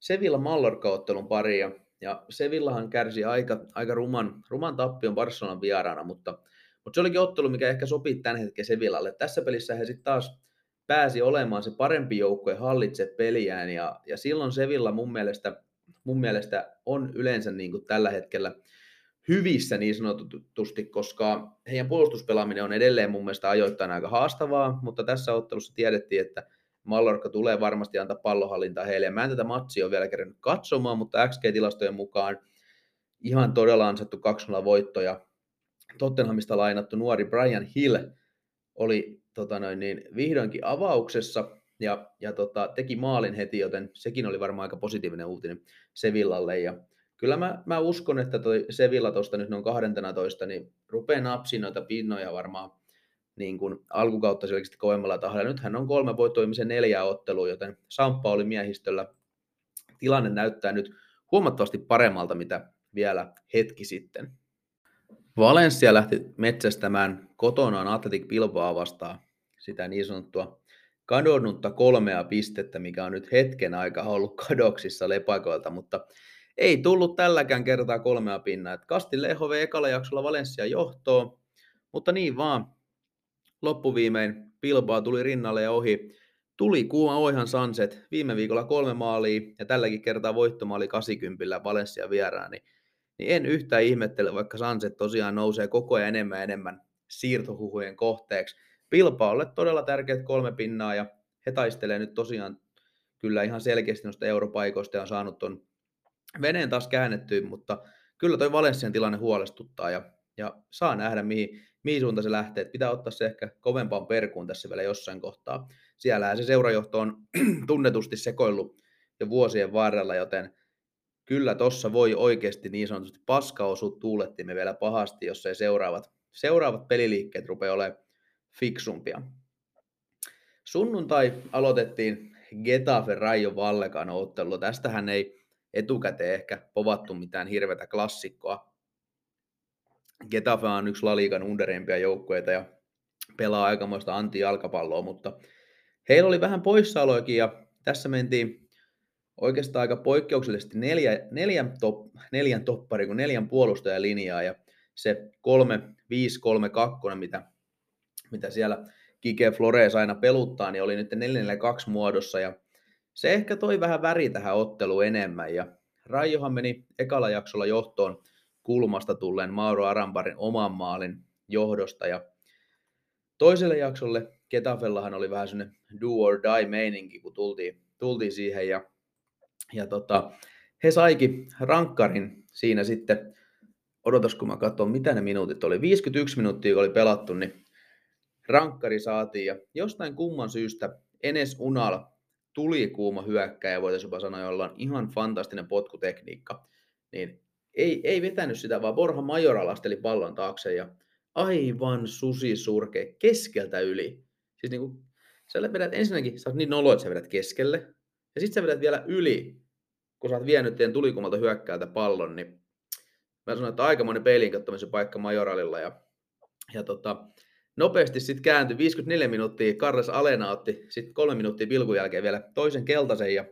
Sevilla Mallorca-ottelun pariin, ja, ja Sevillahan kärsi aika, aika ruman, ruman tappion Barcelonan vieraana, mutta, mutta se olikin ottelu, mikä ehkä sopii tämän hetken Sevillalle. Tässä pelissä he sitten taas pääsi olemaan se parempi joukko ja hallitse peliään, ja, ja silloin Sevilla mun mielestä, mun mielestä on yleensä niin kuin tällä hetkellä – hyvissä niin sanotusti, koska heidän puolustuspelaaminen on edelleen mun mielestä ajoittain aika haastavaa, mutta tässä ottelussa tiedettiin, että Mallorca tulee varmasti antaa pallohallintaa heille. Mä en tätä matsia ole vielä kerännyt katsomaan, mutta XG-tilastojen mukaan ihan todella ansattu 2-0 voitto ja Tottenhamista lainattu nuori Brian Hill oli tota noin, niin, vihdoinkin avauksessa ja, ja tota, teki maalin heti, joten sekin oli varmaan aika positiivinen uutinen Sevillalle. Ja kyllä mä, mä uskon, että toi Sevilla tuosta nyt noin 12, niin rupeaa napsiin noita pinnoja varmaan niin kuin alkukautta selkeästi kovemmalla tahdilla. Nythän on kolme voittoimisen neljä ottelua, joten Samppa oli miehistöllä. Tilanne näyttää nyt huomattavasti paremmalta, mitä vielä hetki sitten. Valencia lähti metsästämään kotonaan Atletic Bilbao vastaan sitä niin sanottua kadonnutta kolmea pistettä, mikä on nyt hetken aika ollut kadoksissa lepakoilta, mutta ei tullut tälläkään kertaa kolmea pinnaa. Castillejo vei ekalla jaksolla Valencia johtoon, mutta niin vaan, loppuviimein Bilbao tuli rinnalle ja ohi. Tuli kuuma Oihan Sunset, viime viikolla kolme maalia ja tälläkin kertaa voittomaali 80 Valencia vieraan, niin, niin en yhtään ihmettele, vaikka Sunset tosiaan nousee koko ajan enemmän ja enemmän siirtohuhujen kohteeksi. Bilbaolle todella tärkeät kolme pinnaa ja he taistelee nyt tosiaan kyllä ihan selkeästi noista europaikoista ja on saanut ton veneen taas käännettyä, mutta kyllä toi Valenssian tilanne huolestuttaa ja, ja saa nähdä mihin, mihin suuntaan se lähtee. Et pitää ottaa se ehkä kovempaan perkuun tässä vielä jossain kohtaa. Siellä se seurajohto on tunnetusti sekoillut jo vuosien varrella, joten kyllä tossa voi oikeasti niin sanotusti paska osua tuulettimme vielä pahasti, jos ei seuraavat, seuraavat peliliikkeet rupea olemaan fiksumpia. Sunnuntai aloitettiin Getafe Raio Vallekan ottelu. Tästähän ei etukäteen ehkä povattu mitään hirveätä klassikkoa. Getafe on yksi Laliikan underimpia joukkueita ja pelaa aikamoista anti-jalkapalloa, mutta heillä oli vähän poissaoloikin ja tässä mentiin oikeastaan aika poikkeuksellisesti neljä, neljän, top, neljän toppari kuin neljän puolustajalinjaa ja se 3-5-3-2, mitä, mitä siellä Kike Flores aina peluttaa, niin oli nyt 4-4-2 muodossa ja se ehkä toi vähän väri tähän otteluun enemmän ja Raijohan meni ekalla jaksolla johtoon kulmasta tulleen Mauro Arambarin oman maalin johdosta ja toiselle jaksolle Ketafellahan oli vähän sellainen do or die meininki, kun tultiin, tultiin siihen ja, ja tota, he saikin rankkarin siinä sitten, odotas kun mä katson mitä ne minuutit oli, 51 minuuttia kun oli pelattu, niin rankkari saatiin. Ja jostain kumman syystä Enes Unal tuli kuuma hyökkäjä, voitaisiin jopa sanoa, jolla on ihan fantastinen potkutekniikka, niin ei, ei vetänyt sitä, vaan Borha Majora lasteli pallon taakse ja aivan susi surke keskeltä yli. Siis niin kuin, sä vedät ensinnäkin, sä oot niin nolo, että sä vedät keskelle, ja sitten sä vedät vielä yli, kun sä oot vienyt teidän tulikumalta hyökkäältä pallon, niin mä sanoin, että aikamoinen peilin kattomisen paikka Majoralilla, ja, ja tota, nopeasti sitten kääntyi. 54 minuuttia, Carles Alena otti sitten kolme minuuttia pilkun jälkeen vielä toisen keltaisen, ja,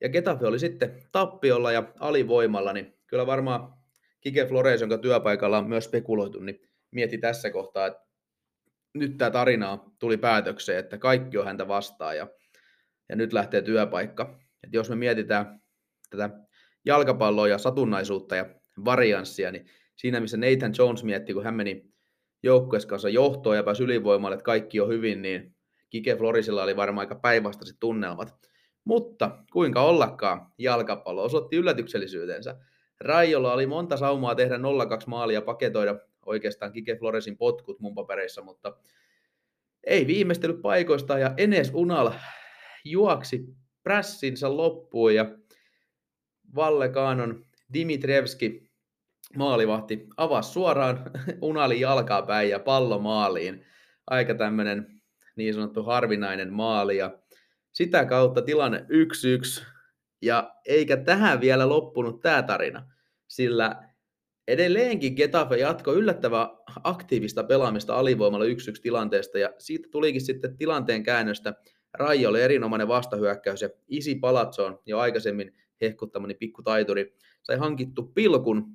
ja Getafe oli sitten tappiolla ja alivoimalla, niin kyllä varmaan Kike Flores, jonka työpaikalla on myös spekuloitu, niin mieti tässä kohtaa, että nyt tämä tarina tuli päätökseen, että kaikki on häntä vastaan ja, ja nyt lähtee työpaikka. Et jos me mietitään tätä jalkapalloa ja satunnaisuutta ja varianssia, niin siinä missä Nathan Jones mietti, kun hän meni joukkueessa kanssa johtoon ja pääsi ylivoimalle, että kaikki on hyvin, niin Kike Florisilla oli varmaan aika päinvastaiset tunnelmat. Mutta kuinka ollakaan jalkapallo osoitti yllätyksellisyytensä. Raiolla oli monta saumaa tehdä 0-2 maalia paketoida oikeastaan Kike Floresin potkut mun papereissa, mutta ei viimeistely paikoista ja Enes Unal juoksi prässinsä loppuun ja Valle Kaanon Dimitrevski maalivahti avasi suoraan Unalin jalkaa päin ja pallo maaliin. Aika tämmöinen niin sanottu harvinainen maali ja sitä kautta tilanne 1-1 ja eikä tähän vielä loppunut tämä tarina, sillä edelleenkin Getafe jatkoi yllättävän aktiivista pelaamista alivoimalla 1-1 tilanteesta ja siitä tulikin sitten tilanteen käännöstä. Raija oli erinomainen vastahyökkäys ja Isi Palatson jo aikaisemmin hehkuttamani pikkutaituri sai hankittu pilkun,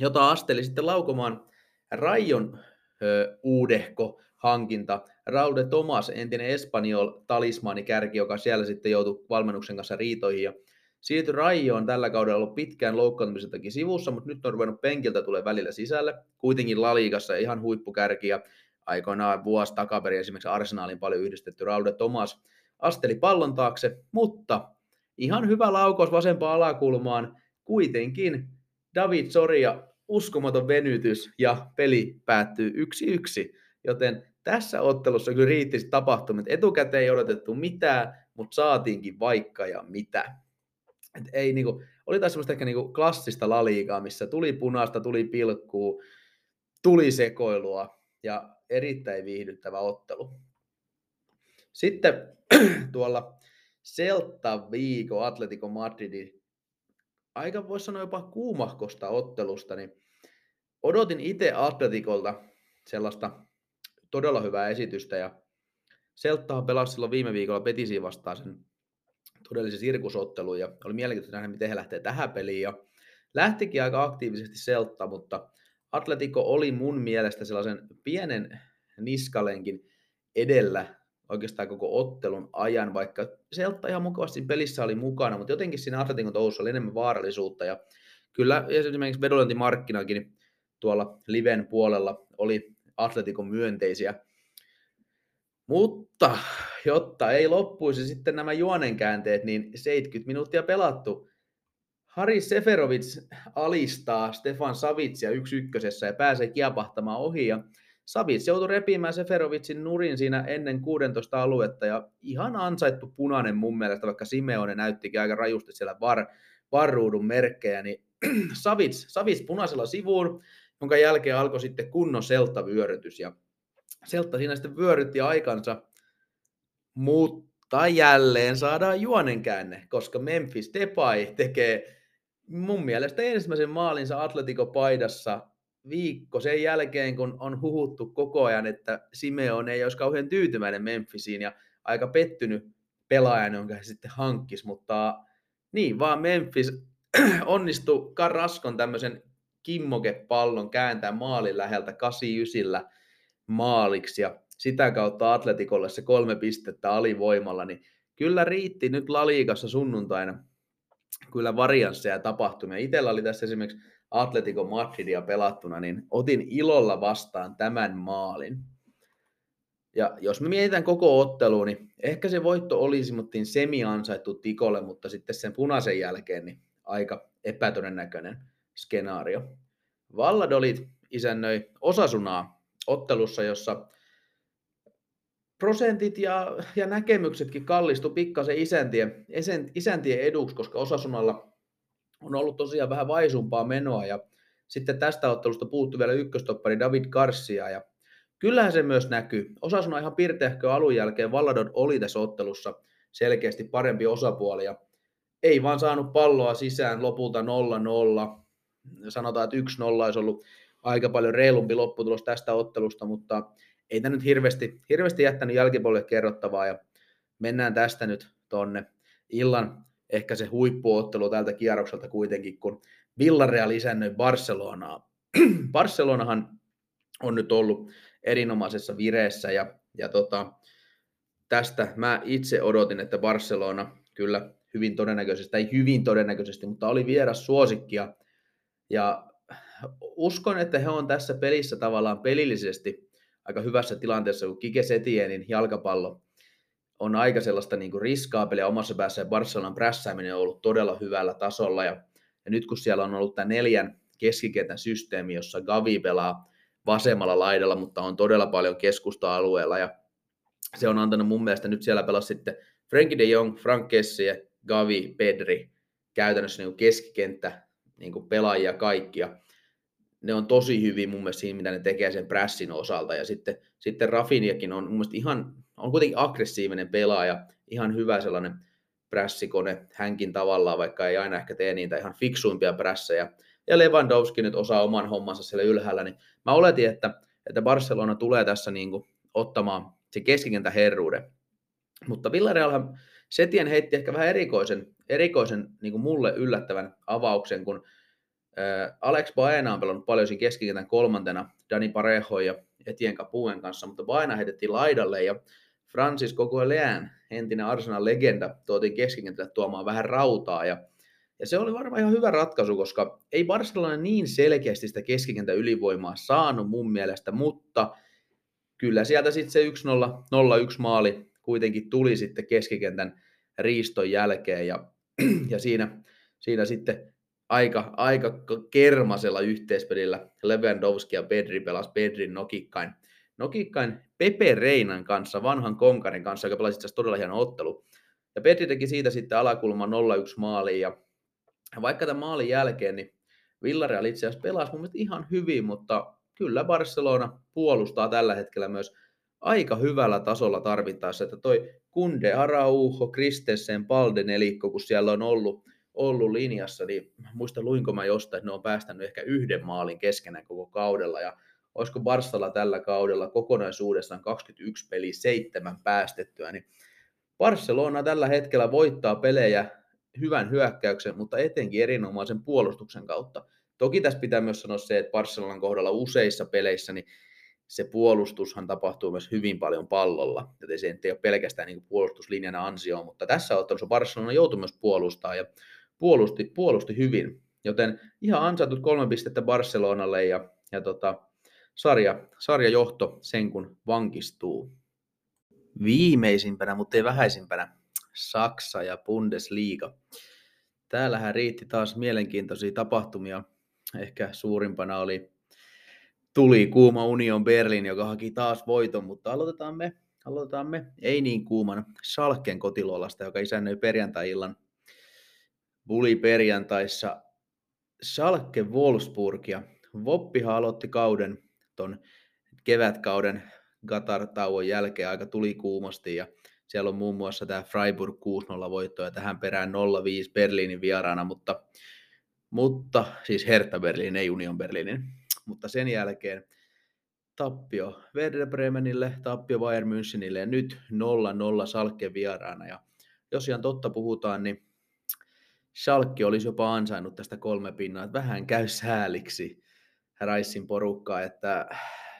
jota asteli sitten laukomaan Raijon ö, uudehko hankinta. Raude Thomas, entinen Espanjol talismani kärki, joka siellä sitten joutui valmennuksen kanssa riitoihin ja siirtyi Raioon tällä kaudella ollut pitkään loukkaantumiseltakin sivussa, mutta nyt on ruvennut penkiltä tulee välillä sisälle. Kuitenkin Laliigassa ihan huippukärki ja aikoinaan vuosi takaperin esimerkiksi Arsenaalin paljon yhdistetty Raude Thomas asteli pallon taakse, mutta ihan hyvä laukaus vasempaan alakulmaan. Kuitenkin David Soria uskomaton venytys ja peli päättyy 1-1, joten tässä ottelussa kyllä riitti tapahtumia. Etukäteen ei odotettu mitään, mutta saatiinkin vaikka ja mitä. Et ei, niinku, oli taas semmoista ehkä niinku klassista laliikaa, missä tuli punaista, tuli pilkkuu, tuli sekoilua ja erittäin viihdyttävä ottelu. Sitten tuolla Celta Vigo Atletico Madridin aika voisi sanoa jopa kuumahkosta ottelusta, niin odotin itse Atletikolta sellaista todella hyvää esitystä ja Selttahan pelasi silloin viime viikolla Petisiin vastaan sen todellisen sirkusottelun ja oli mielenkiintoista nähdä, miten he lähtee tähän peliin ja lähtikin aika aktiivisesti Seltta, mutta Atletico oli mun mielestä sellaisen pienen niskalenkin edellä oikeastaan koko ottelun ajan, vaikka Seltta ihan mukavasti pelissä oli mukana, mutta jotenkin siinä Atletikon touhussa oli enemmän vaarallisuutta ja kyllä esimerkiksi vedonlyöntimarkkinakin tuolla Liven puolella oli Atletikon myönteisiä. Mutta jotta ei loppuisi sitten nämä juonenkäänteet, niin 70 minuuttia pelattu. Hari Seferovic alistaa Stefan Savitsia yksi ykkösessä ja pääsee kiepahtamaan ohi. Ja Savits joutui repimään Seferovicin nurin siinä ennen 16 aluetta ja ihan ansaittu punainen mun mielestä, vaikka Simeone näyttikin aika rajusti siellä var, varruudun merkkejä, niin Savits, Savits punaisella sivuun, jonka jälkeen alkoi sitten kunnon seltavyörytys ja Seltta siinä sitten vyörytti aikansa, mutta jälleen saadaan juonenkäänne, koska Memphis Depay tekee mun mielestä ensimmäisen maalinsa Atletico paidassa viikko sen jälkeen, kun on huhuttu koko ajan, että Simeon ei olisi kauhean tyytyväinen Memphisiin ja aika pettynyt pelaajan, jonka he sitten hankkis, mutta niin vaan Memphis onnistui Karaskon tämmöisen kimmokepallon kääntää maalin läheltä 89 maaliksi ja sitä kautta Atletikolle se kolme pistettä alivoimalla, niin kyllä riitti nyt Laliikassa sunnuntaina kyllä variansseja tapahtumia. Itellä oli tässä esimerkiksi Atletico Madridia pelattuna, niin otin ilolla vastaan tämän maalin. Ja jos me mietitään koko ottelua, niin ehkä se voitto olisi mutta semi-ansaittu Tikolle, mutta sitten sen punaisen jälkeen niin aika epätodennäköinen skenaario. Valladolit isännöi Osasunaa ottelussa, jossa prosentit ja, ja näkemyksetkin kallistu pikkasen isäntien, isäntien eduksi, koska Osasunalla on ollut tosiaan vähän vaisumpaa menoa ja sitten tästä ottelusta puuttu vielä ykköstoppari David Garcia ja kyllähän se myös näkyy. Osasuna ihan pirteähkö alun jälkeen Valladod oli tässä ottelussa selkeästi parempi osapuoli ja ei vaan saanut palloa sisään lopulta 0-0. Sanotaan, että 1-0 olisi ollut aika paljon reilumpi lopputulos tästä ottelusta, mutta ei tämä nyt hirveästi, hirveästi jättänyt jälkipuolelle kerrottavaa ja mennään tästä nyt tonne illan ehkä se huippuottelu tältä kierrokselta kuitenkin, kun Villarreal isännöi Barcelonaa. Barcelonahan on nyt ollut erinomaisessa vireessä ja, ja tota, tästä mä itse odotin, että Barcelona kyllä hyvin todennäköisesti, tai hyvin todennäköisesti, mutta oli vieras suosikkia. Ja uskon, että he on tässä pelissä tavallaan pelillisesti aika hyvässä tilanteessa, kun Kike Setienin jalkapallo on aika sellaista niin kuin riskaapelia omassa päässä ja Barcelonan prässääminen on ollut todella hyvällä tasolla. Ja, ja nyt kun siellä on ollut tämä neljän keskikentän systeemi, jossa Gavi pelaa vasemmalla laidalla, mutta on todella paljon keskusta-alueella ja se on antanut mun mielestä nyt siellä pelaa sitten Frankie de Jong, Frank Kessie, Gavi, Pedri, käytännössä niin keskikenttä niin kuin pelaajia kaikkia. Ne on tosi hyvin mun mielestä siinä, mitä ne tekee sen pressin osalta. Ja sitten, sitten Rafiniakin on mun mielestä ihan on kuitenkin aggressiivinen pelaaja, ihan hyvä sellainen prässikone hänkin tavallaan, vaikka ei aina ehkä tee niitä ihan fiksuimpia prässejä. Ja Lewandowski nyt osaa oman hommansa siellä ylhäällä, niin mä oletin, että, että Barcelona tulee tässä niin kuin ottamaan se keskikentä herruuden. Mutta Villarealhan Setien heitti ehkä vähän erikoisen, erikoisen niin kuin mulle yllättävän avauksen, kun Alex Baena on pelannut paljon siinä keskikentän kolmantena Dani Parejo ja Etien Capuen kanssa, mutta Baena heitettiin laidalle ja Francis Coquelin, entinen Arsenal-legenda, tuotiin keskikentälle tuomaan vähän rautaa ja ja se oli varmaan ihan hyvä ratkaisu, koska ei Barcelona niin selkeästi sitä keskikentän ylivoimaa saanut mun mielestä, mutta kyllä sieltä sitten se 1-0, 0-1 maali kuitenkin tuli sitten keskikentän riiston jälkeen ja, ja siinä, siinä sitten aika, aika kermasella yhteispelillä Lewandowski ja Pedri pelasi Pedrin nokikkain nokikkain Pepe Reinan kanssa, vanhan konkarin kanssa, joka pelasi itse todella hieno ottelu. Ja Petri teki siitä sitten alakulman 0-1 maaliin. Ja vaikka tämän maalin jälkeen, niin Villarreal itse asiassa pelasi mun mielestä ihan hyvin, mutta kyllä Barcelona puolustaa tällä hetkellä myös aika hyvällä tasolla tarvittaessa, että toi Kunde, Araujo, Kristessen, Palde nelikko, kun siellä on ollut, ollut linjassa, niin muista luinko mä jostain, että ne on päästänyt ehkä yhden maalin keskenään koko kaudella, ja olisiko Barstalla tällä kaudella kokonaisuudessaan 21 peli seitsemän päästettyä, niin Barcelona tällä hetkellä voittaa pelejä hyvän hyökkäyksen, mutta etenkin erinomaisen puolustuksen kautta. Toki tässä pitää myös sanoa se, että Barcelonan kohdalla useissa peleissä niin se puolustushan tapahtuu myös hyvin paljon pallolla, joten se ei ole pelkästään niin puolustuslinjana ansio, mutta tässä ottelussa Barcelona joutui myös puolustamaan ja puolusti, puolusti hyvin, joten ihan ansaitut kolme pistettä Barcelonalle ja, ja tota, sarja, sarjajohto sen kun vankistuu. Viimeisimpänä, mutta ei vähäisimpänä, Saksa ja Bundesliga. Täällähän riitti taas mielenkiintoisia tapahtumia. Ehkä suurimpana oli tuli kuuma Union Berlin, joka haki taas voiton, mutta aloitetaan me, aloitetaan me ei niin kuuman Salken kotiluolasta, joka isännöi perjantai-illan Buli perjantaissa Salke Wolfsburgia. Voppihan aloitti kauden, ton kevätkauden Qatar-tauon jälkeen aika tuli kuumasti ja siellä on muun muassa tämä Freiburg 6-0 voitto ja tähän perään 0-5 Berliinin vieraana, mutta, mutta siis Hertha Berliin, ei Union Berliinin mutta sen jälkeen tappio Werder Bremenille, tappio Bayern Münchenille ja nyt 0-0 Salkke vieraana. Ja jos ihan totta puhutaan, niin Schalke olisi jopa ansainnut tästä kolme pinnaa, että vähän käy sääliksi Raissin porukkaa, että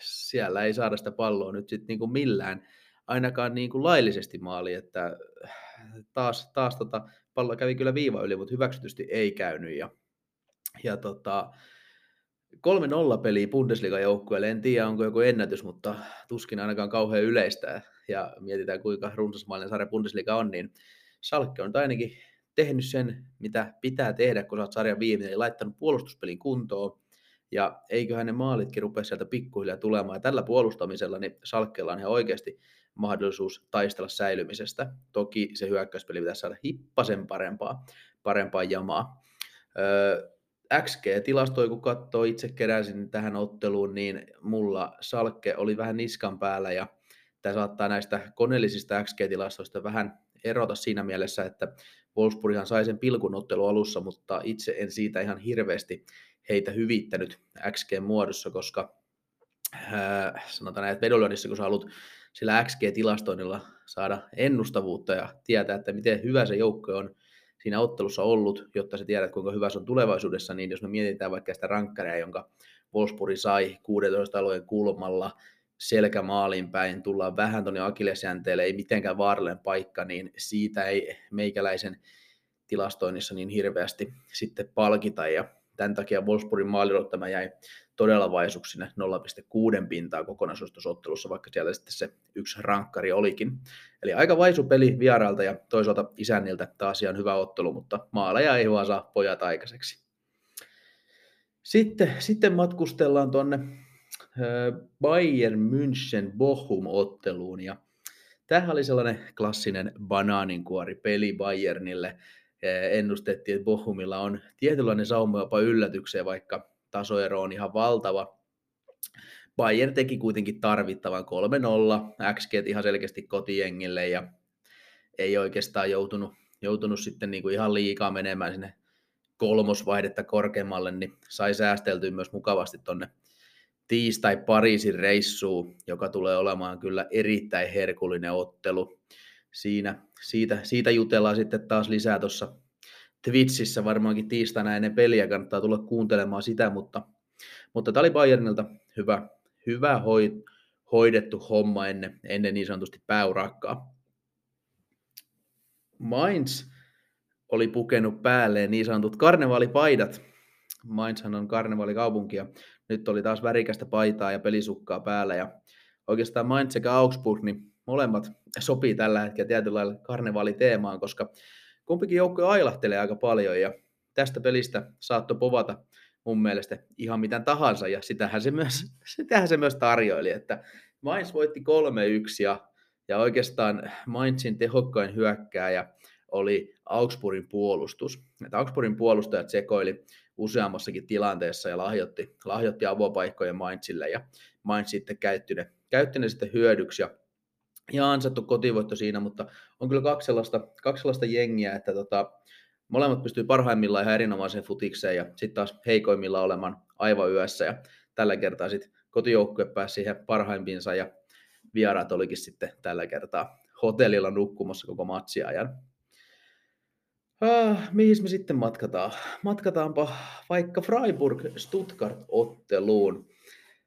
siellä ei saada sitä palloa nyt sitten niinku millään, ainakaan niinku laillisesti maali, että taas, taas tota, pallo kävi kyllä viiva yli, mutta hyväksytysti ei käynyt ja, ja tota, 3-0 peliä Bundesliga-joukkueelle, en tiedä onko joku ennätys, mutta tuskin ainakaan kauhean yleistä. Ja mietitään kuinka runsasmaallinen sarja Bundesliga on, niin Salkke on ainakin tehnyt sen, mitä pitää tehdä, kun sä oot sarjan viimeinen, eli laittanut puolustuspelin kuntoon. Ja eiköhän ne maalitkin rupea sieltä pikkuhiljaa tulemaan. Ja tällä puolustamisella niin Salkkella on ihan oikeasti mahdollisuus taistella säilymisestä. Toki se hyökkäyspeli pitäisi saada hippasen parempaa, parempaa jamaa. Öö, XG-tilastoja, kun katsoo, itse keräsin tähän otteluun, niin mulla Salkke oli vähän niskan päällä ja tämä saattaa näistä koneellisista XG-tilastoista vähän erota siinä mielessä, että Wolfsburghan sai sen pilkun ottelu alussa, mutta itse en siitä ihan hirveästi heitä hyvittänyt XG-muodossa, koska äh, sanotaan näin, että vedonlyönnissä, kun sä haluat sillä XG-tilastoinnilla saada ennustavuutta ja tietää, että miten hyvä se joukko on, siinä ottelussa ollut, jotta sä tiedät, kuinka hyvä se on tulevaisuudessa, niin jos me mietitään vaikka sitä rankkaria, jonka Wolfsburg sai 16 alueen kulmalla selkämaaliin päin, tullaan vähän tuonne akillesjänteelle, ei mitenkään vaarallinen paikka, niin siitä ei meikäläisen tilastoinnissa niin hirveästi sitten palkita, ja tämän takia Wolfsburgin maalirottama jäi todella vaisuksi sinne 0,6 pintaa kokonaisuudessottelussa, vaikka siellä sitten se yksi rankkari olikin. Eli aika vaisu peli vieraalta ja toisaalta isänniltä taas ihan hyvä ottelu, mutta maaleja ei vaan saa pojat aikaiseksi. Sitten, sitten matkustellaan tuonne Bayern München Bochum-otteluun ja tämähän oli sellainen klassinen banaaninkuori peli Bayernille. Ennustettiin, että Bochumilla on tietynlainen sauma jopa yllätykseen, vaikka tasoero on ihan valtava. Bayern teki kuitenkin tarvittavan 3-0, XG ihan selkeästi kotijengille ja ei oikeastaan joutunut, joutunut sitten niin kuin ihan liikaa menemään sinne kolmosvaihdetta korkeammalle, niin sai säästeltyä myös mukavasti tonne tiistai Pariisin reissuun, joka tulee olemaan kyllä erittäin herkullinen ottelu. Siinä, siitä, siitä jutellaan sitten taas lisää tuossa Twitchissä varmaankin tiistaina ennen peliä, kannattaa tulla kuuntelemaan sitä, mutta, mutta tämä oli Bayernilta hyvä, hyvä hoi, hoidettu homma ennen, ennen niin sanotusti pääurakkaa. Mainz oli pukenut päälleen niin sanotut karnevaalipaidat. Mainzhan on karnevaalikaupunki ja nyt oli taas värikästä paitaa ja pelisukkaa päällä ja oikeastaan Mainz sekä Augsburg, niin molemmat sopii tällä hetkellä tietynlailla karnevaaliteemaan, koska kumpikin joukko ailahtelee aika paljon ja tästä pelistä saattoi povata mun mielestä ihan mitä tahansa ja sitähän se myös, sitähän se myös tarjoili, että Mainz voitti 3-1 ja, ja oikeastaan Mainzin tehokkain hyökkääjä oli Augsburgin puolustus. Että Augsburgin puolustajat sekoili useammassakin tilanteessa ja lahjoitti, lahjoitti avopaikkoja Mainzille ja Mainz sitten käytti ne, käytti ne sitten hyödyksi ja, ja ansattu kotivoitto siinä, mutta on kyllä kaksi sellaista, kaksi sellaista jengiä, että tota, molemmat pystyy parhaimmillaan ihan erinomaiseen futikseen ja sitten taas heikoimmilla olemaan aivan yössä ja tällä kertaa sitten kotijoukkue pääsi siihen parhaimpiinsa ja vieraat olikin sitten tällä kertaa hotellilla nukkumassa koko matsiajan. Ah, mihin me sitten matkataan? Matkataanpa vaikka Freiburg-Stuttgart-otteluun.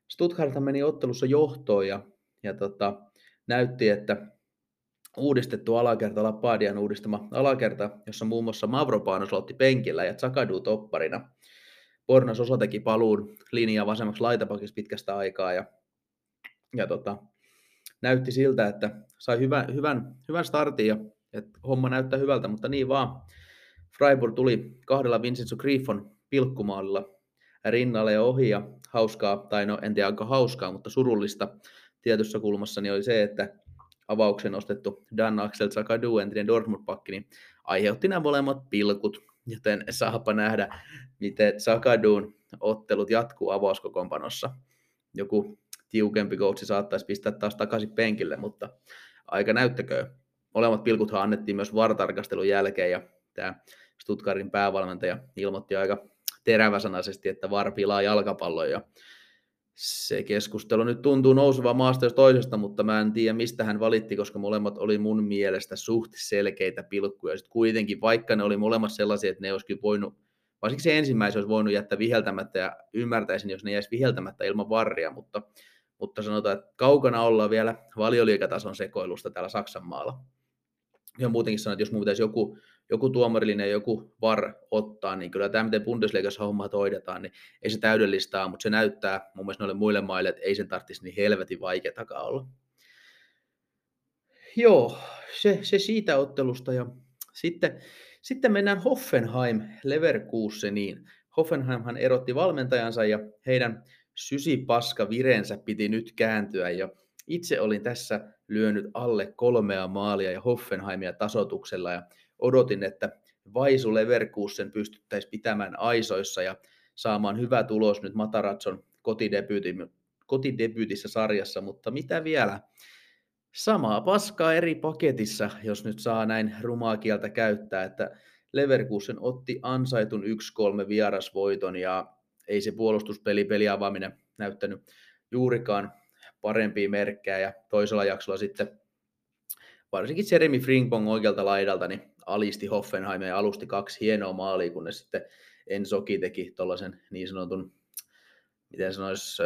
Stuttgart meni ottelussa johtoon ja, ja tota, näytti, että uudistettu alakerta, Lapadian uudistama alakerta, jossa muun muassa Mavropanos otti penkillä ja Zakadu topparina. Bornas osa teki paluun linjaa vasemmaksi laitapakissa pitkästä aikaa ja, ja tota, näytti siltä, että sai hyvän, hyvän, hyvän startin ja että homma näyttää hyvältä, mutta niin vaan. Freiburg tuli kahdella Vincenzo Griffon pilkkumaalilla rinnalle ja ohi ja hauskaa, tai no en tiedä onko hauskaa, mutta surullista tietyssä kulmassa niin oli se, että avauksen nostettu Dan Axel Zakadu, entinen Dortmund-pakki, niin aiheutti nämä molemmat pilkut, joten saapa nähdä, miten Zakadun ottelut jatkuu avauskokoonpanossa. Joku tiukempi koutsi saattaisi pistää taas takaisin penkille, mutta aika näyttäkö. Molemmat pilkuthan annettiin myös vartarkastelun jälkeen, ja tämä Stuttgartin päävalmentaja ilmoitti aika teräväsanaisesti, että VAR pilaa jalkapallon ja se keskustelu nyt tuntuu nousevan maasta jos toisesta, mutta mä en tiedä mistä hän valitti, koska molemmat oli mun mielestä suht selkeitä pilkkuja. Sitten kuitenkin, vaikka ne oli molemmat sellaisia, että ne olisikin voinut, varsinkin se ensimmäisen olisi voinut jättää viheltämättä ja ymmärtäisin, jos ne jäisi viheltämättä ilman varria, mutta, mutta sanotaan, että kaukana ollaan vielä valioliikatason sekoilusta täällä Saksan maalla. Ja muutenkin sanoin, että jos mun pitäisi joku joku tuomarillinen joku VAR ottaa, niin kyllä tämä, miten Bundesliigassa hommat hoidetaan, niin ei se täydellistä mutta se näyttää mun mielestä noille muille maille, että ei sen tarvitsisi niin helvetin vaikeatakaan olla. Joo, se, se siitä ottelusta ja sitten, sitten mennään Hoffenheim Leverkuseniin. Hoffenheimhan erotti valmentajansa ja heidän sysipaska virensä piti nyt kääntyä ja itse olin tässä lyönyt alle kolmea maalia ja Hoffenheimia tasotuksella ja odotin, että Vaisu Leverkusen pystyttäisiin pitämään aisoissa ja saamaan hyvä tulos nyt Mataratson kotidebyytissä sarjassa, mutta mitä vielä? Samaa paskaa eri paketissa, jos nyt saa näin rumaa kieltä käyttää, että Leverkusen otti ansaitun 1-3 vierasvoiton ja ei se puolustuspeli peli avaaminen näyttänyt juurikaan parempia merkkejä ja toisella jaksolla sitten varsinkin Jeremy Frimpong oikealta laidalta niin alisti Hoffenheimia ja alusti kaksi hienoa maalia, kunnes sitten Ensoki teki tuollaisen niin sanotun, miten sanoisi,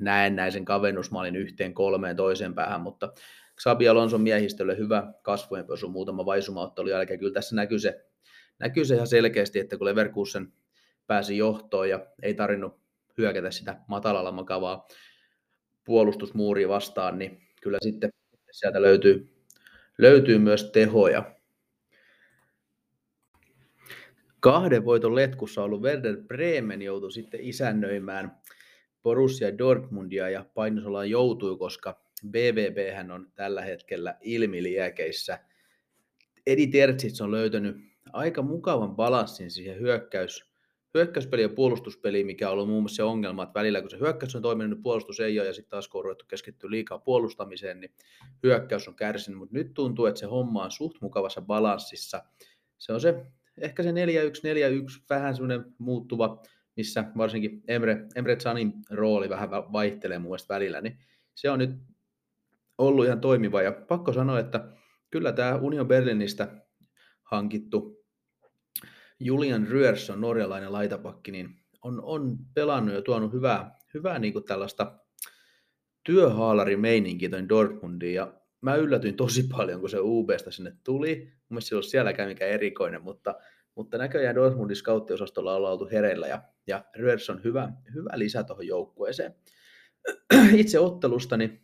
näennäisen kavennusmaalin yhteen kolmeen toiseen päähän, mutta Xabi Alonson miehistölle hyvä kasvojenpesu muutama vaisumaottelu jälkeen. Kyllä tässä näkyy se, näkyy se ihan selkeästi, että kun Leverkusen pääsi johtoon ja ei tarvinnut hyökätä sitä matalalla makavaa puolustusmuuria vastaan, niin kyllä sitten sieltä löytyy, löytyy myös tehoja. Kahden voiton letkussa ollut Werder Bremen joutui sitten isännöimään Borussia Dortmundia ja painosolaan joutui, koska BVB on tällä hetkellä ilmiliekeissä. Edi Tertsits on löytänyt aika mukavan balanssin siihen hyökkäys, hyökkäyspeli ja puolustuspeli, mikä on ollut muun muassa se ongelma, että välillä kun se hyökkäys on toiminut, niin puolustus ei ole, ja sitten taas kun on ruvettu keskittyä liikaa puolustamiseen, niin hyökkäys on kärsinyt, mutta nyt tuntuu, että se homma on suht mukavassa balanssissa. Se on se ehkä se 4-1, 4-1, vähän semmoinen muuttuva, missä varsinkin Emre, Emre Zanin rooli vähän vaihtelee mun välillä, niin se on nyt ollut ihan toimiva. Ja pakko sanoa, että kyllä tämä Union Berlinistä hankittu Julian Ryerson, norjalainen laitapakki, niin on, on pelannut ja tuonut hyvää, hyvää niin kuin tällaista työhaalarimeininkiä Dortmundiin. Ja mä yllätyin tosi paljon, kun se UBstä sinne tuli. Mun mielestä se ei ollut sielläkään mikään erikoinen, mutta, mutta näköjään Dortmundin scouttiosastolla ollaan oltu hereillä ja, ja Röers on hyvä, hyvä lisä tuohon joukkueeseen. Itse ottelusta, niin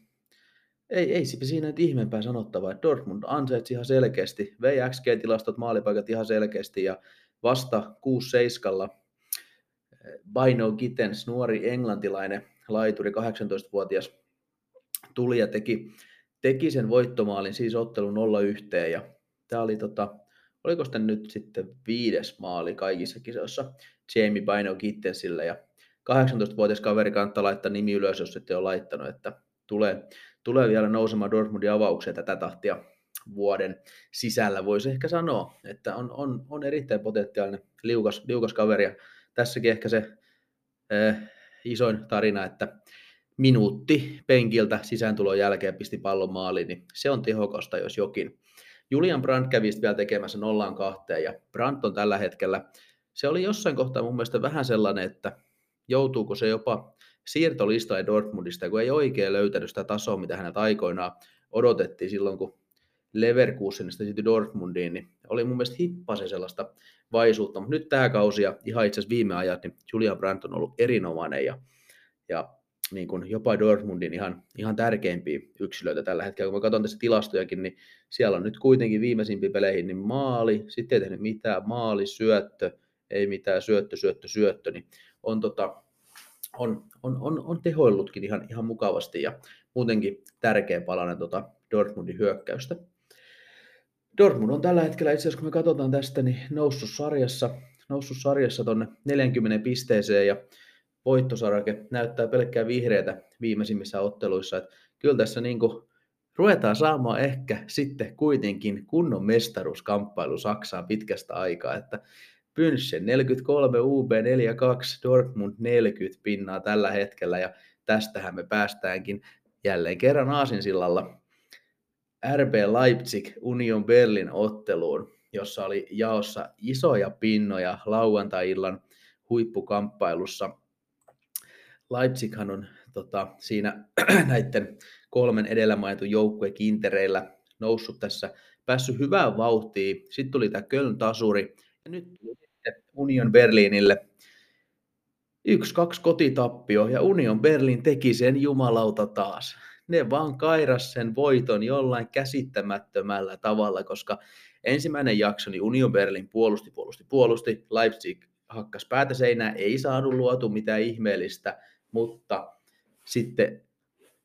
ei, ei siinä nyt ihmeempää sanottavaa. Dortmund ansaitsi ihan selkeästi, vei XG-tilastot, maalipaikat ihan selkeästi ja vasta 6-7 Bino Gittens, nuori englantilainen laituri, 18-vuotias tuli ja teki, teki sen voittomaalin, siis ottelu 0-1. Ja tämä oli tota, oliko sitten nyt sitten viides maali kaikissa kisoissa Jamie Baino Gittensille ja 18-vuotias kaveri kannattaa laittaa nimi ylös, jos ette ole laittanut, että tulee, tulee vielä nousemaan Dortmundin avaukseen tätä tahtia vuoden sisällä. Voisi ehkä sanoa, että on, on, on erittäin potentiaalinen liukas, liukas kaveri. Ja tässäkin ehkä se eh, isoin tarina, että minuutti penkiltä sisääntulon jälkeen pisti pallon maaliin, niin se on tehokasta, jos jokin. Julian Brandt kävi vielä tekemässä nollaan kahteen, ja Brandt on tällä hetkellä, se oli jossain kohtaa mun mielestä vähän sellainen, että joutuuko se jopa siirtolistalle Dortmundista, kun ei oikein löytänyt sitä tasoa, mitä hänet aikoinaan odotettiin silloin, kun Leverkusenista sitten Dortmundiin, niin oli mun mielestä hippasen sellaista vaisuutta, mutta nyt tämä kausi ja ihan itse asiassa viime ajat, niin Julian Brandt on ollut erinomainen ja, ja niin kuin jopa Dortmundin ihan, ihan tärkeimpiä yksilöitä tällä hetkellä. Kun mä katson tässä tilastojakin, niin siellä on nyt kuitenkin viimeisimpiin peleihin niin maali, sitten ei tehnyt mitään, maali, syöttö, ei mitään, syöttö, syöttö, syöttö, niin on, tota, on, on, on, on tehoillutkin ihan, ihan mukavasti ja muutenkin tärkeä palanen tota Dortmundin hyökkäystä. Dortmund on tällä hetkellä itse asiassa, kun me katsotaan tästä, niin noussut sarjassa, noussut sarjassa tuonne 40 pisteeseen ja voittosarake näyttää pelkkää vihreätä viimeisimmissä otteluissa. Että kyllä tässä niin kuin ruvetaan saamaan ehkä sitten kuitenkin kunnon mestaruuskamppailu Saksaan pitkästä aikaa, että Pynssen 43, UB 42, Dortmund 40 pinnaa tällä hetkellä ja tästähän me päästäänkin jälleen kerran Aasinsillalla RB Leipzig Union Berlin otteluun, jossa oli jaossa isoja pinnoja lauantai-illan huippukamppailussa. Leipzighan on tota, siinä näiden kolmen edellä mainitun joukkueen kintereillä noussut tässä, päässyt hyvään vauhtiin. Sitten tuli tämä Köln tasuri. Ja nyt Union Berliinille 1-2 kotitappio. Ja Union Berlin teki sen jumalauta taas. Ne vaan kairas sen voiton jollain käsittämättömällä tavalla, koska ensimmäinen jakso niin Union Berlin puolusti, puolusti, puolusti, Leipzig hakkas päätä seinään, ei saanut luotu mitään ihmeellistä, mutta sitten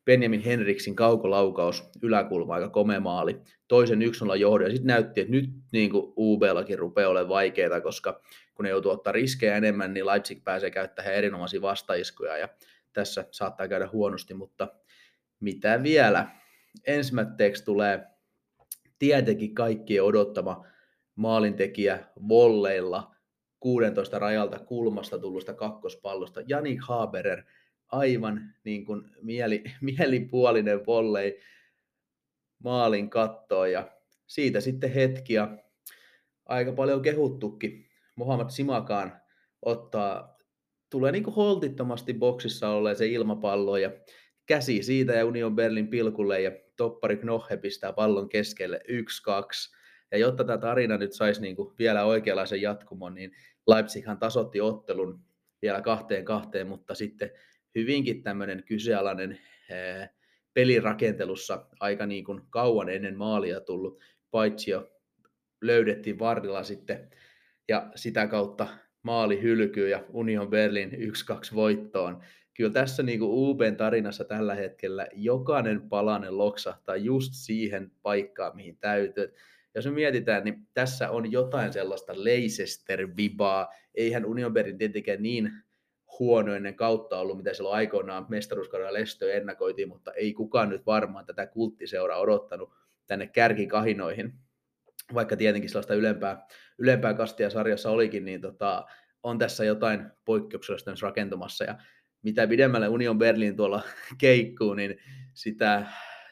Benjamin Henriksin kaukolaukaus yläkulma, aika komea maali, toisen 1-0 johdon, ja sitten näytti, että nyt niin kuin UB-lakin rupeaa olemaan vaikeaa, koska kun ne joutuu ottaa riskejä enemmän, niin Leipzig pääsee käyttämään erinomaisia vastaiskuja, ja tässä saattaa käydä huonosti, mutta mitä vielä? Ensimmäiseksi tulee tietenkin kaikkien odottama maalintekijä volleilla 16 rajalta kulmasta tullusta kakkospallosta. Janik Haberer, aivan niin kuin mieli, mielipuolinen volley maalin kattoon ja siitä sitten hetkiä aika paljon kehuttukin. Mohamed Simakaan ottaa, tulee niin kuin holtittomasti boksissa olleen se ilmapallo ja käsi siitä ja Union Berlin pilkulle ja toppari Knohe pistää pallon keskelle 1-2. Ja jotta tämä tarina nyt saisi niin kuin vielä oikeanlaisen jatkumon, niin Leipzighan tasotti ottelun vielä kahteen kahteen, mutta sitten hyvinkin tämmöinen kyseenalainen ee, pelirakentelussa aika niin kuin kauan ennen maalia tullut, paitsi jo löydettiin varrilla sitten ja sitä kautta maali hylkyy ja Union Berlin 1-2 voittoon kyllä tässä niin kuin Uben tarinassa tällä hetkellä jokainen palanen loksahtaa just siihen paikkaan, mihin täytyy. Jos me mietitään, niin tässä on jotain sellaista Leicester-vibaa. Eihän Union Berlin tietenkään niin huonoinen kautta ollut, mitä silloin aikoinaan mestaruuskaudella Lestö ennakoitiin, mutta ei kukaan nyt varmaan tätä kulttiseuraa odottanut tänne kärkikahinoihin. Vaikka tietenkin sellaista ylempää, ylempää kastia sarjassa olikin, niin tota, on tässä jotain poikkeuksellista rakentumassa. Ja mitä pidemmälle Union Berlin tuolla keikkuu, niin sitä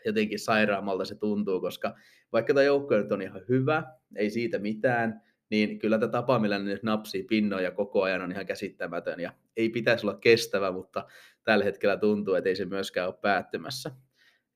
jotenkin sairaammalta se tuntuu, koska vaikka tämä joukkue nyt on ihan hyvä, ei siitä mitään, niin kyllä tämä tapa, millä ne nyt napsii pinnoja koko ajan on ihan käsittämätön. Ja ei pitäisi olla kestävä, mutta tällä hetkellä tuntuu, että ei se myöskään ole päättymässä.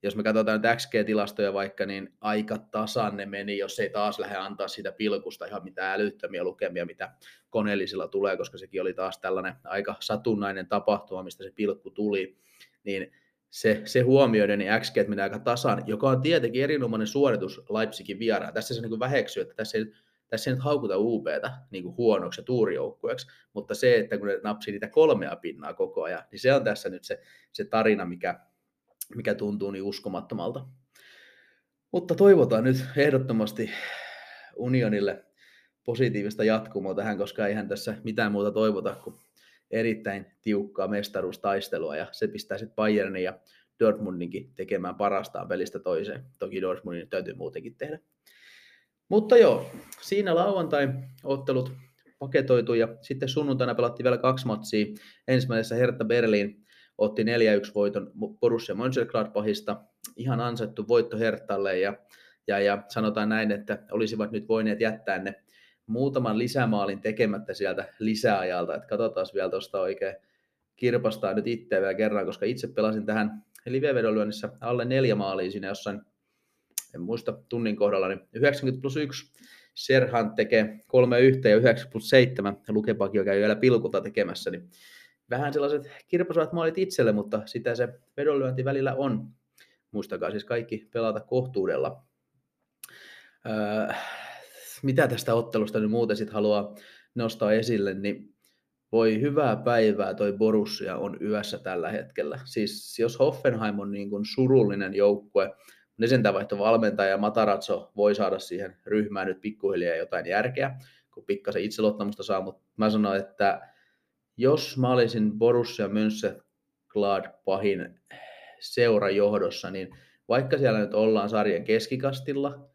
Jos me katsotaan nyt XG-tilastoja vaikka, niin aika tasan ne meni, jos ei taas lähde antaa sitä pilkusta ihan mitään älyttömiä lukemia, mitä koneellisilla tulee, koska sekin oli taas tällainen aika satunnainen tapahtuma, mistä se pilkku tuli, niin se, se huomioiden, niin XG menee aika tasan, joka on tietenkin erinomainen suoritus Leipzigin vieraan. Tässä se niin väheksyy, että tässä ei, tässä ei nyt haukuta UPtä niin kuin huonoksi ja tuurijoukkueeksi, mutta se, että kun ne napsii niitä kolmea pinnaa koko ajan, niin se on tässä nyt se, se tarina, mikä, mikä tuntuu niin uskomattomalta. Mutta toivotaan nyt ehdottomasti unionille positiivista jatkumoa tähän, koska eihän tässä mitään muuta toivota kuin erittäin tiukkaa mestaruustaistelua ja se pistää sitten Bayernin ja Dortmundinkin tekemään parastaan pelistä toiseen. Toki Dortmundin täytyy muutenkin tehdä. Mutta joo, siinä lauantai-ottelut paketoitu ja sitten sunnuntaina pelattiin vielä kaksi matsia. Ensimmäisessä Hertha Berlin otti 4-1 voiton Borussia Mönchengladbachista. Ihan ansaittu voitto Hertalle ja, ja, ja sanotaan näin, että olisivat nyt voineet jättää ne muutaman lisämaalin tekemättä sieltä lisäajalta. Että katsotaan vielä tuosta oikein kirpastaa nyt itseä vielä kerran, koska itse pelasin tähän livevedonlyönnissä alle neljä maalia siinä jossain, en muista tunnin kohdalla, niin 90 plus 1. Serhan tekee kolme yhteen ja 9 plus 7. Lukepakio käy vielä pilkulta tekemässä, niin vähän sellaiset kirpasavat maalit itselle, mutta sitä se vedonlyönti välillä on. Muistakaa siis kaikki pelata kohtuudella. Öö, mitä tästä ottelusta nyt muuten sitten haluaa nostaa esille, niin voi hyvää päivää toi Borussia on yössä tällä hetkellä. Siis jos Hoffenheim on niin kuin surullinen joukkue, ne sentään vaihto valmentaja ja Matarazzo voi saada siihen ryhmään nyt pikkuhiljaa jotain järkeä, kun pikkasen itseluottamusta saa, mutta mä sanoin, että jos mä olisin Borussia Mönchengladbachin seurajohdossa, niin vaikka siellä nyt ollaan sarjan keskikastilla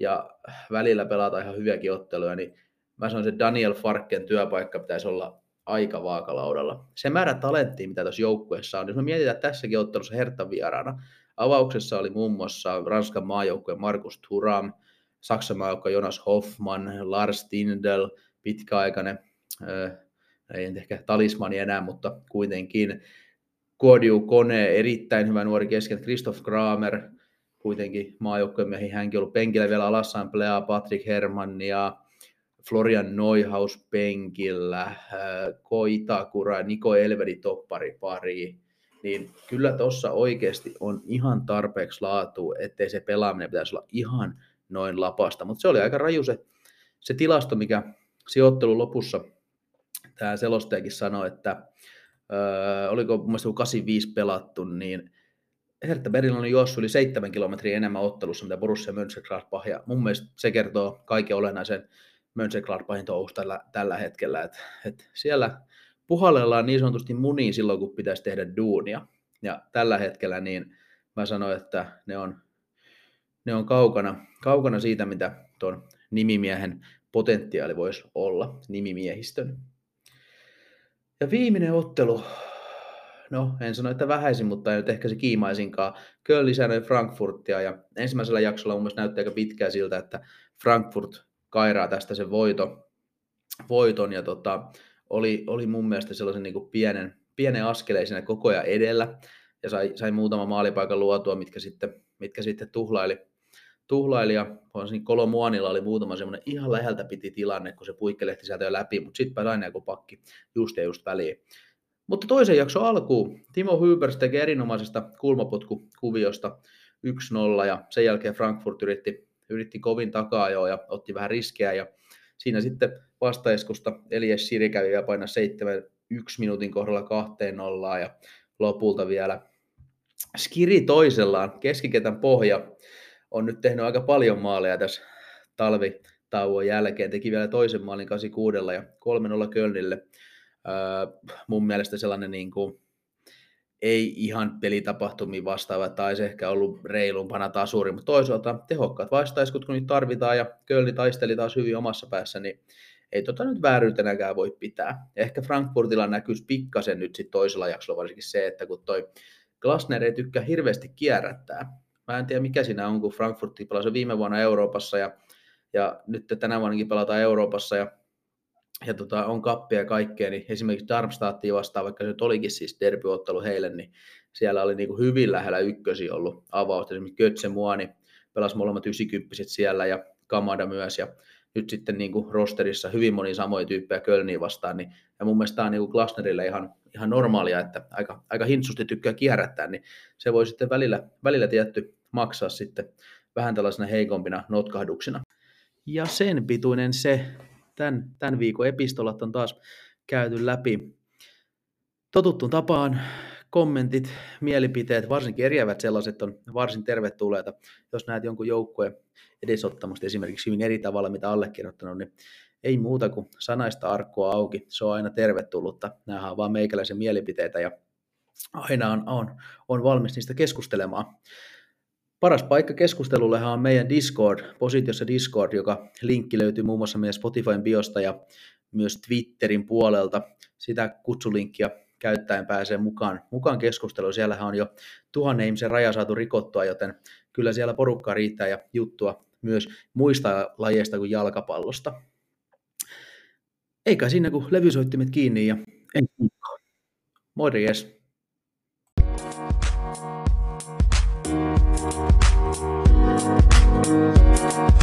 ja välillä pelataan ihan hyviäkin otteluja, niin mä sanoisin, että Daniel Farken työpaikka pitäisi olla aika vaakalaudalla. Se määrä talenttia, mitä tuossa joukkueessa on, jos me mietitään tässäkin ottelussa Hertha vieraana, avauksessa oli muun muassa Ranskan maajoukkue Markus Thuram, Saksan maajoukkue Jonas Hoffman, Lars Tindel, pitkäaikainen, äh, ei ehkä talismani enää, mutta kuitenkin Kodiu Kone, erittäin hyvä nuori kesken, Christoph Kramer, kuitenkin maajoukkojen miehi, hänkin ollut penkillä vielä alassaan, Plea, Patrick Hermann ja Florian Neuhaus penkillä, äh, Koitakura, Niko Elvedi toppari pari, niin kyllä tuossa oikeasti on ihan tarpeeksi laatu, ettei se pelaaminen pitäisi olla ihan noin lapasta. Mutta se oli aika raju se, se tilasto, mikä sijoittelun lopussa tämä selostajakin sanoi, että öö, oliko mun mielestä 85 pelattu, niin Hertha Berlin on juossut yli 7 kilometriä enemmän ottelussa, mitä Borussia Mönchengladbach, ja mun mielestä se kertoo kaiken olennaisen Mönchengladbachin touhusta tällä, tällä hetkellä, että et siellä puhallellaan niin sanotusti muniin silloin, kun pitäisi tehdä duunia, ja tällä hetkellä niin mä sanoin, että ne on, ne on kaukana, kaukana siitä, mitä tuon nimimiehen potentiaali voisi olla, nimimiehistön. Ja viimeinen ottelu, no en sano, että vähäisin, mutta ei nyt ehkä se kiimaisinkaan. Köln lisännyt Frankfurtia ja ensimmäisellä jaksolla mun mielestä näytti aika pitkään siltä, että Frankfurt kairaa tästä sen voito, voiton ja tota, oli, oli mun mielestä sellaisen niin kuin pienen, pienen askeleen siinä koko ajan edellä. Ja sai, sai muutama maalipaikan luotua, mitkä sitten, mitkä sitten tuhlaili, tuhlaili. Ja Kolomuanilla oli muutama semmoinen ihan läheltä piti tilanne, kun se puikkelehti sieltä jo läpi, mutta sitten pääsi aina joku pakki just ja just väliin. Mutta toisen jakso alkuun. Timo Hybers teki erinomaisesta kulmapotkukuviosta 1-0 ja sen jälkeen Frankfurt yritti, yritti kovin takaa jo ja otti vähän riskejä ja siinä sitten vastaiskusta Elias Siri kävi vielä painaa 7 1 minuutin kohdalla kahteen nollaan ja lopulta vielä Skiri toisellaan, keskiketän pohja, on nyt tehnyt aika paljon maaleja tässä talvitauon jälkeen. Teki vielä toisen maalin 86 ja 3-0 Kölnille. Öö, mun mielestä sellainen niin kuin, ei ihan pelitapahtumia vastaava, tai se ehkä ollut reilumpana tasuri, mutta toisaalta tehokkaat vastaiskut, kun niitä tarvitaan, ja Kölni taisteli taas hyvin omassa päässä, niin ei tota nyt vääryytenäkään voi pitää. Ehkä Frankfurtilla näkyisi pikkasen nyt sit toisella jaksolla varsinkin se, että kun toi Glasner ei tykkää hirveästi kierrättää, Mä en tiedä mikä siinä on, kun Frankfurt pelasi viime vuonna Euroopassa ja, ja nyt tänä vuonnakin pelataan Euroopassa ja, ja tota, on kappia ja kaikkea, niin esimerkiksi Darmstadtia vastaan, vaikka se nyt olikin siis derbyottelu heille, niin siellä oli niin kuin hyvin lähellä ykkösi ollut avaus. Esimerkiksi Götze Muani pelasi molemmat 90 siellä ja Kamada myös ja nyt sitten niin kuin rosterissa hyvin moni samoja tyyppejä Kölniin vastaan, niin, ja mun mielestä tämä on niin kuin Glasnerille ihan, ihan normaalia, että aika, aika hintsusti tykkää kierrättää, niin se voi sitten välillä, välillä tietty maksaa sitten vähän tällaisena heikompina notkahduksina. Ja sen pituinen se, tämän, tämän viikon epistolat on taas käyty läpi. Totuttuun tapaan kommentit, mielipiteet, varsinkin eriävät sellaiset on varsin tervetulleita. Jos näet jonkun joukkueen edesottamusta esimerkiksi hyvin eri tavalla, mitä allekirjoittanut, niin ei muuta kuin sanaista arkkoa auki. Se on aina tervetullutta. Nämähän on vaan meikäläisen mielipiteitä ja aina on, on, on valmis niistä keskustelemaan. Paras paikka keskustelullehan on meidän Discord, positiossa Discord, joka linkki löytyy muun muassa meidän Spotifyn biosta ja myös Twitterin puolelta. Sitä kutsulinkkiä käyttäen pääsee mukaan, mukaan keskusteluun. Siellähän on jo tuhannen ihmisen raja saatu rikottua, joten kyllä siellä porukkaa riittää ja juttua myös muista lajeista kuin jalkapallosta. Eikä siinä kuin levysoittimet kiinni ja Morjes. Thank you.